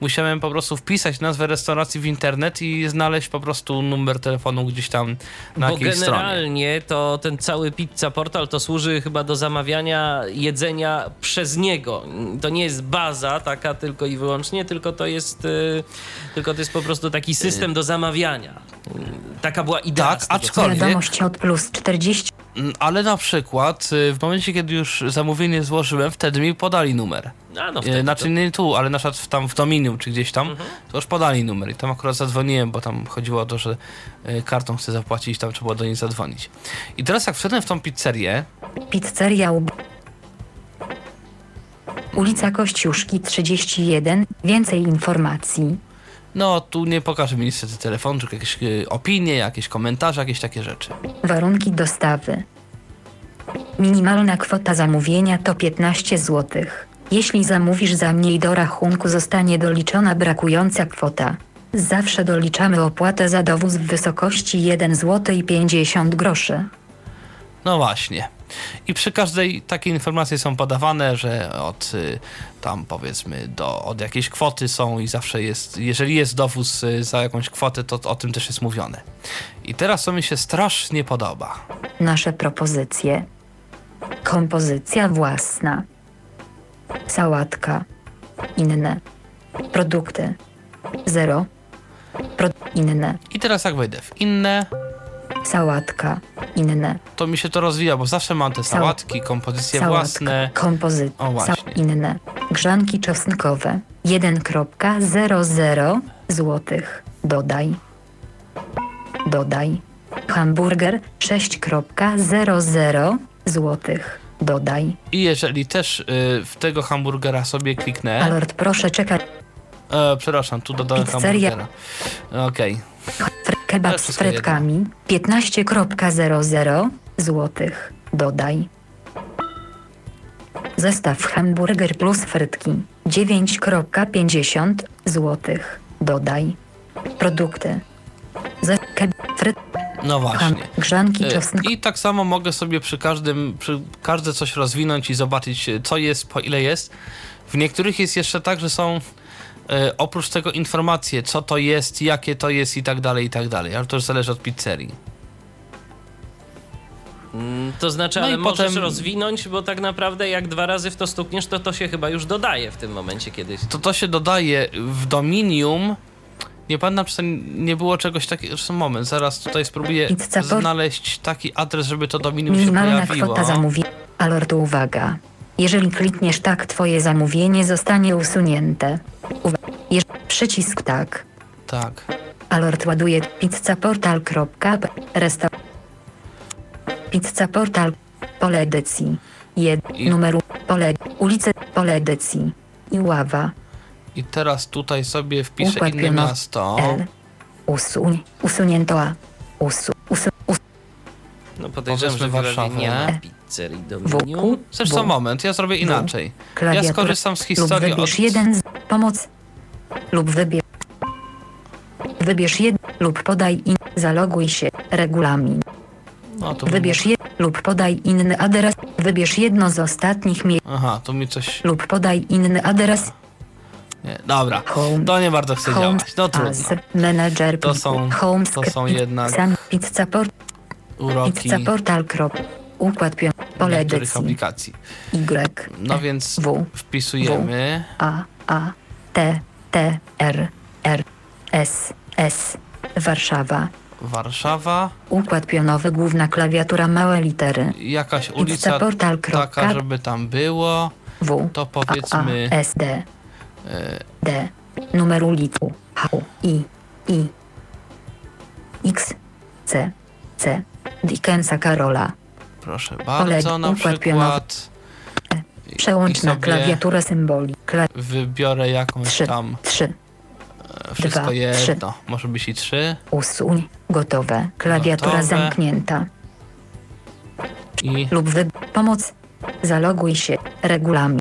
Musiałem po prostu wpisać nazwę restauracji w internet i znaleźć po prostu numer telefonu gdzieś tam na Bo jakiejś stronie. generalnie to ten cały pizza portal to służy chyba do zamawiania jedzenia przez niego. To nie jest baza taka tylko i wyłącznie, tylko to jest, y, tylko to jest po prostu taki system do zamawiania. Taka była idea. Tak, aczkolwiek- Wiadomość od plus 40. Mm, Ale na przykład y, w momencie, kiedy już zamówienie złożyłem, wtedy mi podali numer. A, no E, wtedy Znaczy to- nie tu, ale na przykład w- tam w Dominium czy gdzieś tam, to już podali numer i tam akurat zadzwoniłem, bo tam chodziło o to, że e, kartą chcę zapłacić, tam trzeba było do niej zadzwonić. I teraz jak wszedłem w tą pizzerię, Pizzeria Ub... Ulica Kościuszki 31. Więcej informacji. No tu nie pokaże mi niestety telefon, tylko jakieś e, opinie, jakieś komentarze, jakieś takie rzeczy. Warunki dostawy. Minimalna kwota zamówienia to 15 zł. Jeśli zamówisz za mniej do rachunku zostanie doliczona brakująca kwota. Zawsze doliczamy opłatę za dowóz w wysokości 1 zł i 50 groszy. No właśnie. I przy każdej takiej informacji są podawane, że od y, tam powiedzmy do, od jakiejś kwoty są i zawsze jest, jeżeli jest dowóz y, za jakąś kwotę, to o tym też jest mówione. I teraz co mi się strasznie podoba. Nasze propozycje. Kompozycja własna. Sałatka. Inne. Produkty. Zero. Pro... Inne. I teraz jak wejdę w inne, Sałatka. Inne. to mi się to rozwija, bo zawsze mam te Sał- sałatki, kompozycje Sałatka. własne. Właśnie. Inne. Grzanki czosnkowe. 1,00 złotych. Dodaj. Dodaj. Hamburger 6,00 złotych. Dodaj. I jeżeli też y, w tego hamburgera sobie kliknę, Alert proszę czekać. e, przepraszam, tu dodałem Pizzeria. hamburgera. Okej. Fr- Kebab z frytkami 15,00 złotych. Dodaj. Zestaw hamburger plus frytki 9,50 złotych. Dodaj. Produkty. Ze keb- fryt No właśnie. grzanki Y. I tak samo mogę sobie przy każdym, przy każde coś rozwinąć i zobaczyć, co jest, po ile jest. W niektórych jest jeszcze tak, że są oprócz tego informacje, co to jest, jakie to jest i tak dalej, i tak dalej. Ale to już zależy od pizzerii. Mm, To znaczy, No ale możesz potem- rozwinąć, bo tak naprawdę jak dwa razy w to stukniesz, to to się chyba już dodaje w tym momencie kiedyś. To to się dodaje w Dominium. Nie pamiętam, czy nie było czegoś takiego. Zresztą moment, zaraz tutaj spróbuję znaleźć taki adres, żeby to Dominium się Minimalna pojawiło. kwota zamówienia. Alert uwaga. Jeżeli klikniesz tak, twoje zamówienie zostanie usunięte. Uwa- Jeż- przycisk tak. Tak. Alert ładuje pizzaportal.p resta Pizza Portal pole edycji 1 I- numeru pole ulicy pole edycji i ława I teraz tutaj sobie wpiszę Układ inne pionowy. miasto. L usuń usunięto A usu, usu, us, No podejrzewam, że Powiedzmy w Warszawie nie Ma pizzerii wokół Dominium. Zresztą moment, ja zrobię inaczej. Ja skorzystam z lub historii wybierz od... jeden z pomoc lub wybierz wybierz jeden lub podaj in zaloguj się regulamin No, to wybierz je lub podaj inny adres wybierz jedno z ostatnich miejsc Aha, tu mi coś... lub podaj inny adres Nie. Dobra, Home. to nie bardzo chcę Home działać. No trudno. as manager To są- home to są jednak sam pizza port Uroki. pizza portal krop układ pion Pole niektórych edycji. aplikacji. Y, No więc W, wpisujemy A, A, T, T, R, R, S, S. Warszawa. Warszawa, Układ pionowy, główna klawiatura, małe litery. jakaś ulica portal. taka, żeby tam było. W, To A, powiedzmy A, S, D, e, D. Numer ulicy. H, I, I. X, C, C. Dickensa Karola. Proszę bardzo, na przykład. I Przełącz na klawiaturę symboli. Kla wybiorę jakąś Trzy. tam, 3. e, wszystko Dwa, jedno, może być i trzy. Usuń. Gotowe. Klawiatura Gotowe. zamknięta. I Lub wy... Pomoc. Zaloguj się. Regulamin.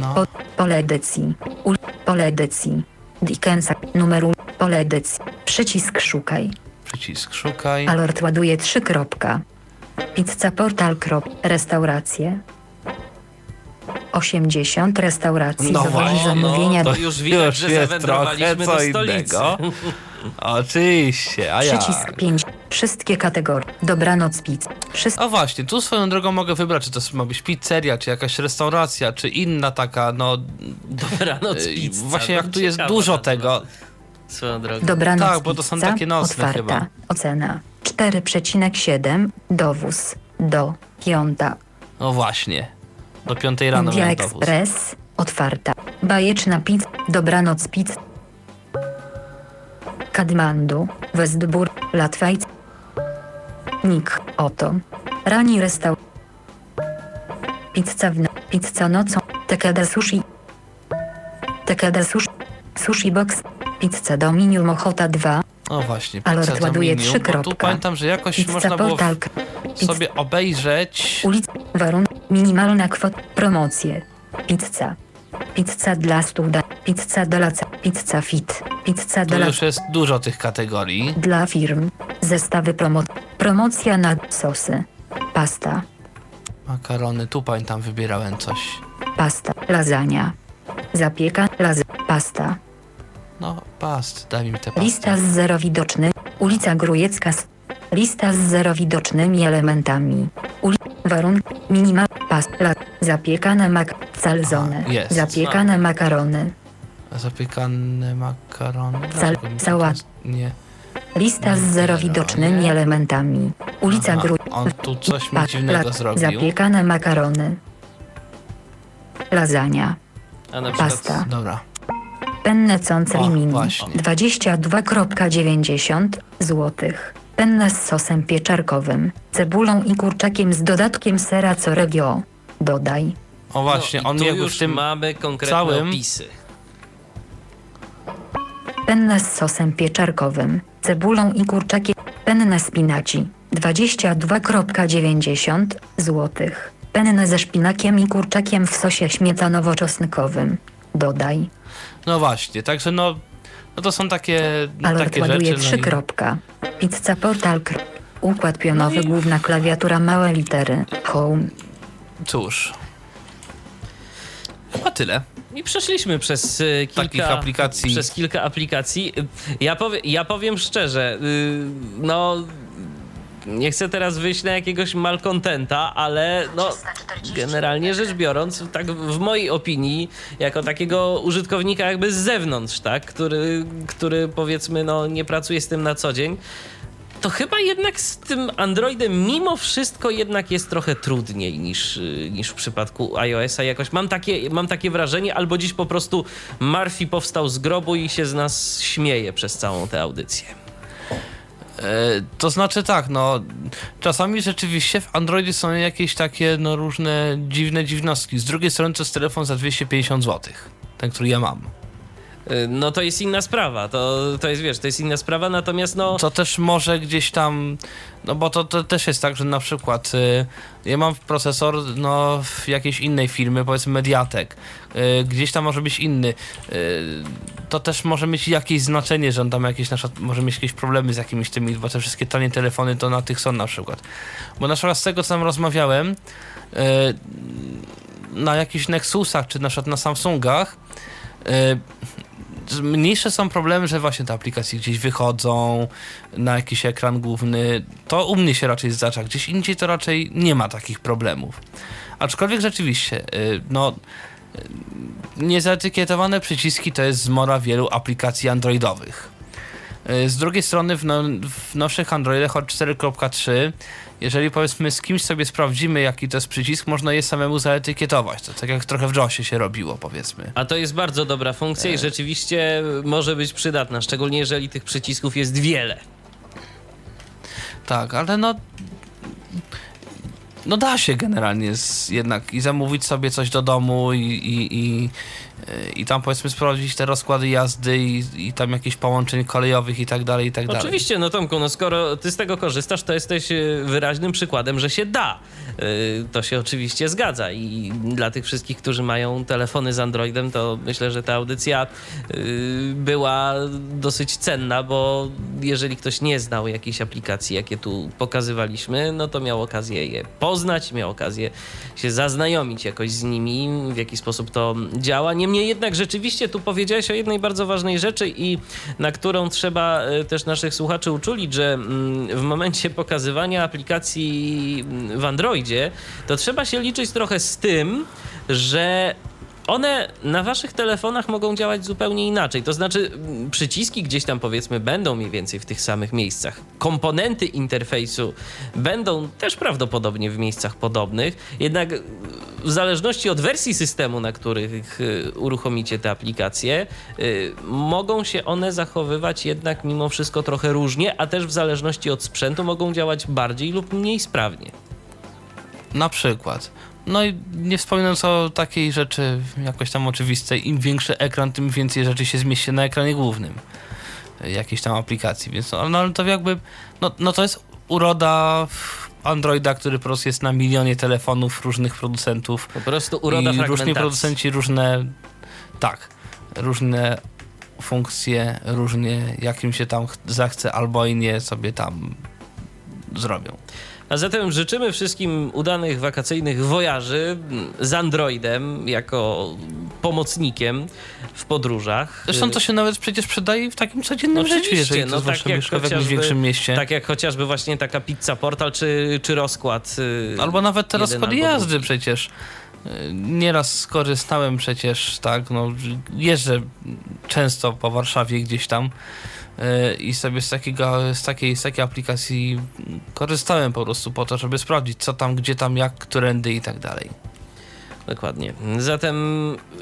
no, Po... Pole edycji. Ul... Pole edycji. Dickensa. Numeru. Pole edycji. Przycisk szukaj. przycisk szukaj. Alert ładuje 3 kropka. Pizza portal krop. Restauracje. 80 restauracji. No właśnie, zamówienia. no, do- to już widać, Już że jest zawędrowaliśmy trochę co do stolicy. innego. Oczywiście, a ja. Przycisk 5. Wszystkie kategorie. Dobranoc pizza. Wszystkie A właśnie, tu swoją drogą mogę wybrać, czy to ma być pizzeria, czy jakaś restauracja, czy inna taka, no... Dobranoc Yy, pizza. Właśnie jak To tu jest dużo tego. Swoją drogą. Dobranoc Tak, bo to są pizza, takie nocne otwarta. chyba. Ocena 4,7. Dowóz. Do. Piąta. No właśnie. Do piątej rano India. Express. Otwarta. Bajeczna pizza. Dobranoc pizza. Kadmandu. Westbur. Latwajc. Nik. Oto. Rani restaur. Pizza w no- Pizza nocą. Tekada sushi. Tekada sushi. Sushi box. Pizza Dominium Ochota 2. O właśnie, Alert pizza ładuje trzy bo tu kropka. pamiętam, że jakoś Pizza można było portal. sobie obejrzeć. Ulic, warunek, minimalna kwota, promocje, pizza, pizza dla studa, pizza dla pizza fit, pizza Tu dla, już jest dużo tych kategorii. dla firm, zestawy promo, promocja na sosy, pasta, Makarony, tu pamiętam wybierałem coś. pasta, lasagna, zapieka, laz, pasta, No, past, daj mi te pasty. lista z zerowidocznymi, ulica Grujecka, s- lista z zerowidocznymi elementami, uli, warunki, minimal, past, la, zapiekane mak, calzone, A, jest. zapiekane makarony. Zapiekane makarony. Sal- sałat. jest- Nie. Lista z zerowidocznymi Nie. elementami. Ulica Grój. On tu coś mi dziwnego zrobił. Zapiekane makarony. Lasagna. A na przykład Pasta. Dobra. Penne concri O, mini. właśnie. 22,90 zł. Penne z sosem pieczarkowym, cebulą i kurczakiem z dodatkiem sera Coregio. Dodaj. O właśnie, no, on tu jakby już w tym mamy konkretne całym- opisy. Penne z sosem pieczarkowym, cebulą i kurczakiem. Penne spinaci. 22,90 zł. Penne ze szpinakiem i kurczakiem w sosie śmietanowo-czosnkowym. Dodaj. No właśnie, także no, no to są takie, no, Alert takie ładuje rzeczy. 3 No i, kropka. Pizza portal. kr- Układ pionowy, No i- główna klawiatura, małe litery. Home. cóż. Chyba tyle. I przeszliśmy przez y, kilka Takich aplikacji. Przez kilka aplikacji. Ja, powie, ja powiem szczerze, y, no nie chcę teraz wyjść na jakiegoś malkontenta, ale no generalnie rzecz biorąc, tak w mojej opinii, jako takiego użytkownika jakby z zewnątrz, tak, który, który powiedzmy no nie pracuje z tym na co dzień, to chyba jednak z tym Androidem mimo wszystko jednak jest trochę trudniej niż, niż w przypadku iOS-a jakoś. Mam takie, mam takie wrażenie, albo dziś po prostu Murphy powstał z grobu i się z nas śmieje przez całą tę audycję. E, to znaczy tak, no czasami rzeczywiście w Androidzie są jakieś takie no różne dziwne dziwnostki. Z drugiej strony to jest telefon za 250 zł. Ten, który ja mam. Y, No to jest inna sprawa, to, to jest, wiesz, to jest inna sprawa, natomiast no... Co też może gdzieś tam, no bo to, to też jest tak, że na przykład y, ja mam procesor no, w jakiejś innej firmy, powiedzmy Mediatek, y, gdzieś tam może być inny. Y, to też może mieć jakieś znaczenie, że on tam jakieś, na przykład, może mieć jakieś problemy z jakimiś tymi, bo te wszystkie tanie telefony to na tych są na przykład. Bo na przykład z tego, co tam rozmawiałem, y, na jakichś Nexusach, czy na przykład na Samsungach, y, Mniejsze są problemy, że właśnie te aplikacje gdzieś wychodzą na jakiś ekran główny. To u mnie się raczej zdarza. Gdzieś indziej to raczej nie ma takich problemów. Aczkolwiek rzeczywiście, y, no y, niezaetykietowane przyciski to jest zmora wielu aplikacji androidowych. Y, Z drugiej strony w, no, w nowszych Androidach od 4.3 jeżeli powiedzmy z kimś sobie sprawdzimy jaki to jest przycisk, można je samemu zaetykietować. To tak jak trochę w JOSie się robiło powiedzmy. A to jest bardzo dobra funkcja i rzeczywiście może być przydatna, szczególnie jeżeli tych przycisków jest wiele. Tak, ale no. No da się generalnie z, jednak i zamówić sobie coś do domu i, i, i, i tam powiedzmy sprawdzić te rozkłady jazdy i, i tam jakieś połączeń kolejowych i tak dalej, i tak dalej. Oczywiście, no Tomku, no skoro ty z tego korzystasz, to jesteś y, wyraźnym przykładem, że się da. Y, To się oczywiście zgadza i dla tych wszystkich, którzy mają telefony z Androidem, to myślę, że ta audycja y, była dosyć cenna, bo jeżeli ktoś nie znał jakiejś aplikacji, jakie tu pokazywaliśmy, no to miał okazję je poznać, miał okazję się zaznajomić jakoś z nimi, w jaki sposób to działa. Niemniej jednak rzeczywiście tu powiedziałeś o jednej bardzo ważnej rzeczy i na którą trzeba e, też naszych słuchaczy uczulić, że mm, w momencie pokazywania aplikacji w Androidzie, to trzeba się liczyć trochę z tym, że one na waszych telefonach mogą działać zupełnie inaczej. To znaczy, mm, przyciski gdzieś tam powiedzmy będą mniej więcej w tych samych miejscach. Komponenty interfejsu będą też prawdopodobnie w miejscach podobnych, jednak y, w zależności od wersji systemu, na których y, uruchomicie te aplikacje, y, mogą się one zachowywać jednak mimo wszystko trochę różnie, a też w zależności od sprzętu mogą działać bardziej lub mniej sprawnie. Na przykład. No i nie wspominając o takiej rzeczy jakoś tam oczywistej, im większy ekran, tym więcej rzeczy się zmieści na ekranie głównym jakiejś tam aplikacji, więc no, no to jakby, no, no to jest uroda Androida, który po prostu jest na milionie telefonów różnych producentów. Po prostu uroda I różni producenci różne, tak, różne funkcje, różnie jak im się tam ch- zachce albo i nie sobie tam zrobią. A zatem życzymy wszystkim udanych wakacyjnych wojaży z Androidem jako pomocnikiem w podróżach. Zresztą to się nawet przecież przydaje w takim codziennym życiu, Oczywiście, jeżeli to no tak jak mieszka w jakimś chociażby- większym mieście. Tak jak chociażby właśnie taka pizza portal czy, czy rozkład. y, Albo nawet te rozkłady jazdy przecież. Y, Nieraz skorzystałem przecież, tak, no jeżdżę często po Warszawie gdzieś tam i sobie z, takiego, z, takiej, z takiej aplikacji korzystałem po prostu po to, żeby sprawdzić co tam, gdzie tam, jak, którędy i tak dalej. Dokładnie. Zatem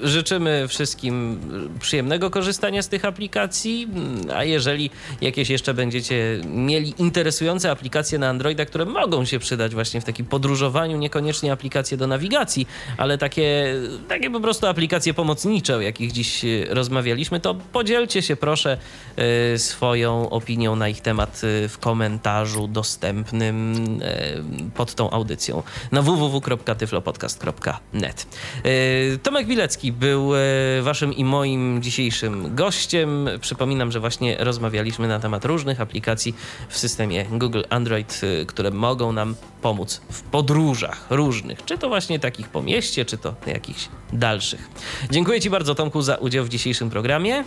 życzymy wszystkim przyjemnego korzystania z tych aplikacji, a jeżeli jakieś jeszcze będziecie mieli interesujące aplikacje na Androida, które mogą się przydać właśnie w takim podróżowaniu, niekoniecznie aplikacje do nawigacji, ale takie, takie po prostu aplikacje pomocnicze, o jakich dziś rozmawialiśmy, to podzielcie się proszę e, swoją opinią na ich temat e, w komentarzu dostępnym e, pod tą audycją na www.tyflopodcast.net. E, Tomek Bilecki był e, waszym i moim dzisiejszym gościem. Przypominam, że właśnie rozmawialiśmy na temat różnych aplikacji w systemie Google Android, e, które mogą nam pomóc w podróżach różnych, czy to właśnie takich po mieście, czy to jakichś dalszych. Dziękuję ci bardzo Tomku za udział w dzisiejszym programie.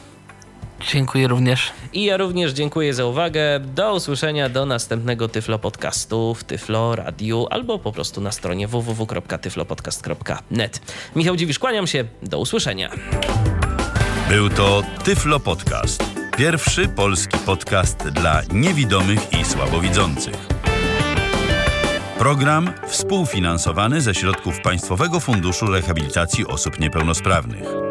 Dziękuję również. I ja również dziękuję za uwagę. Do usłyszenia do następnego Tyflo Podcastu w Tyflo Radiu albo po prostu na stronie www.tyflopodcast.net. Michał Dziwisz, kłaniam się. Do usłyszenia. Był to Tyflo Podcast. Pierwszy polski podcast dla niewidomych i słabowidzących. Program współfinansowany ze środków Państwowego Funduszu Rehabilitacji Osób Niepełnosprawnych.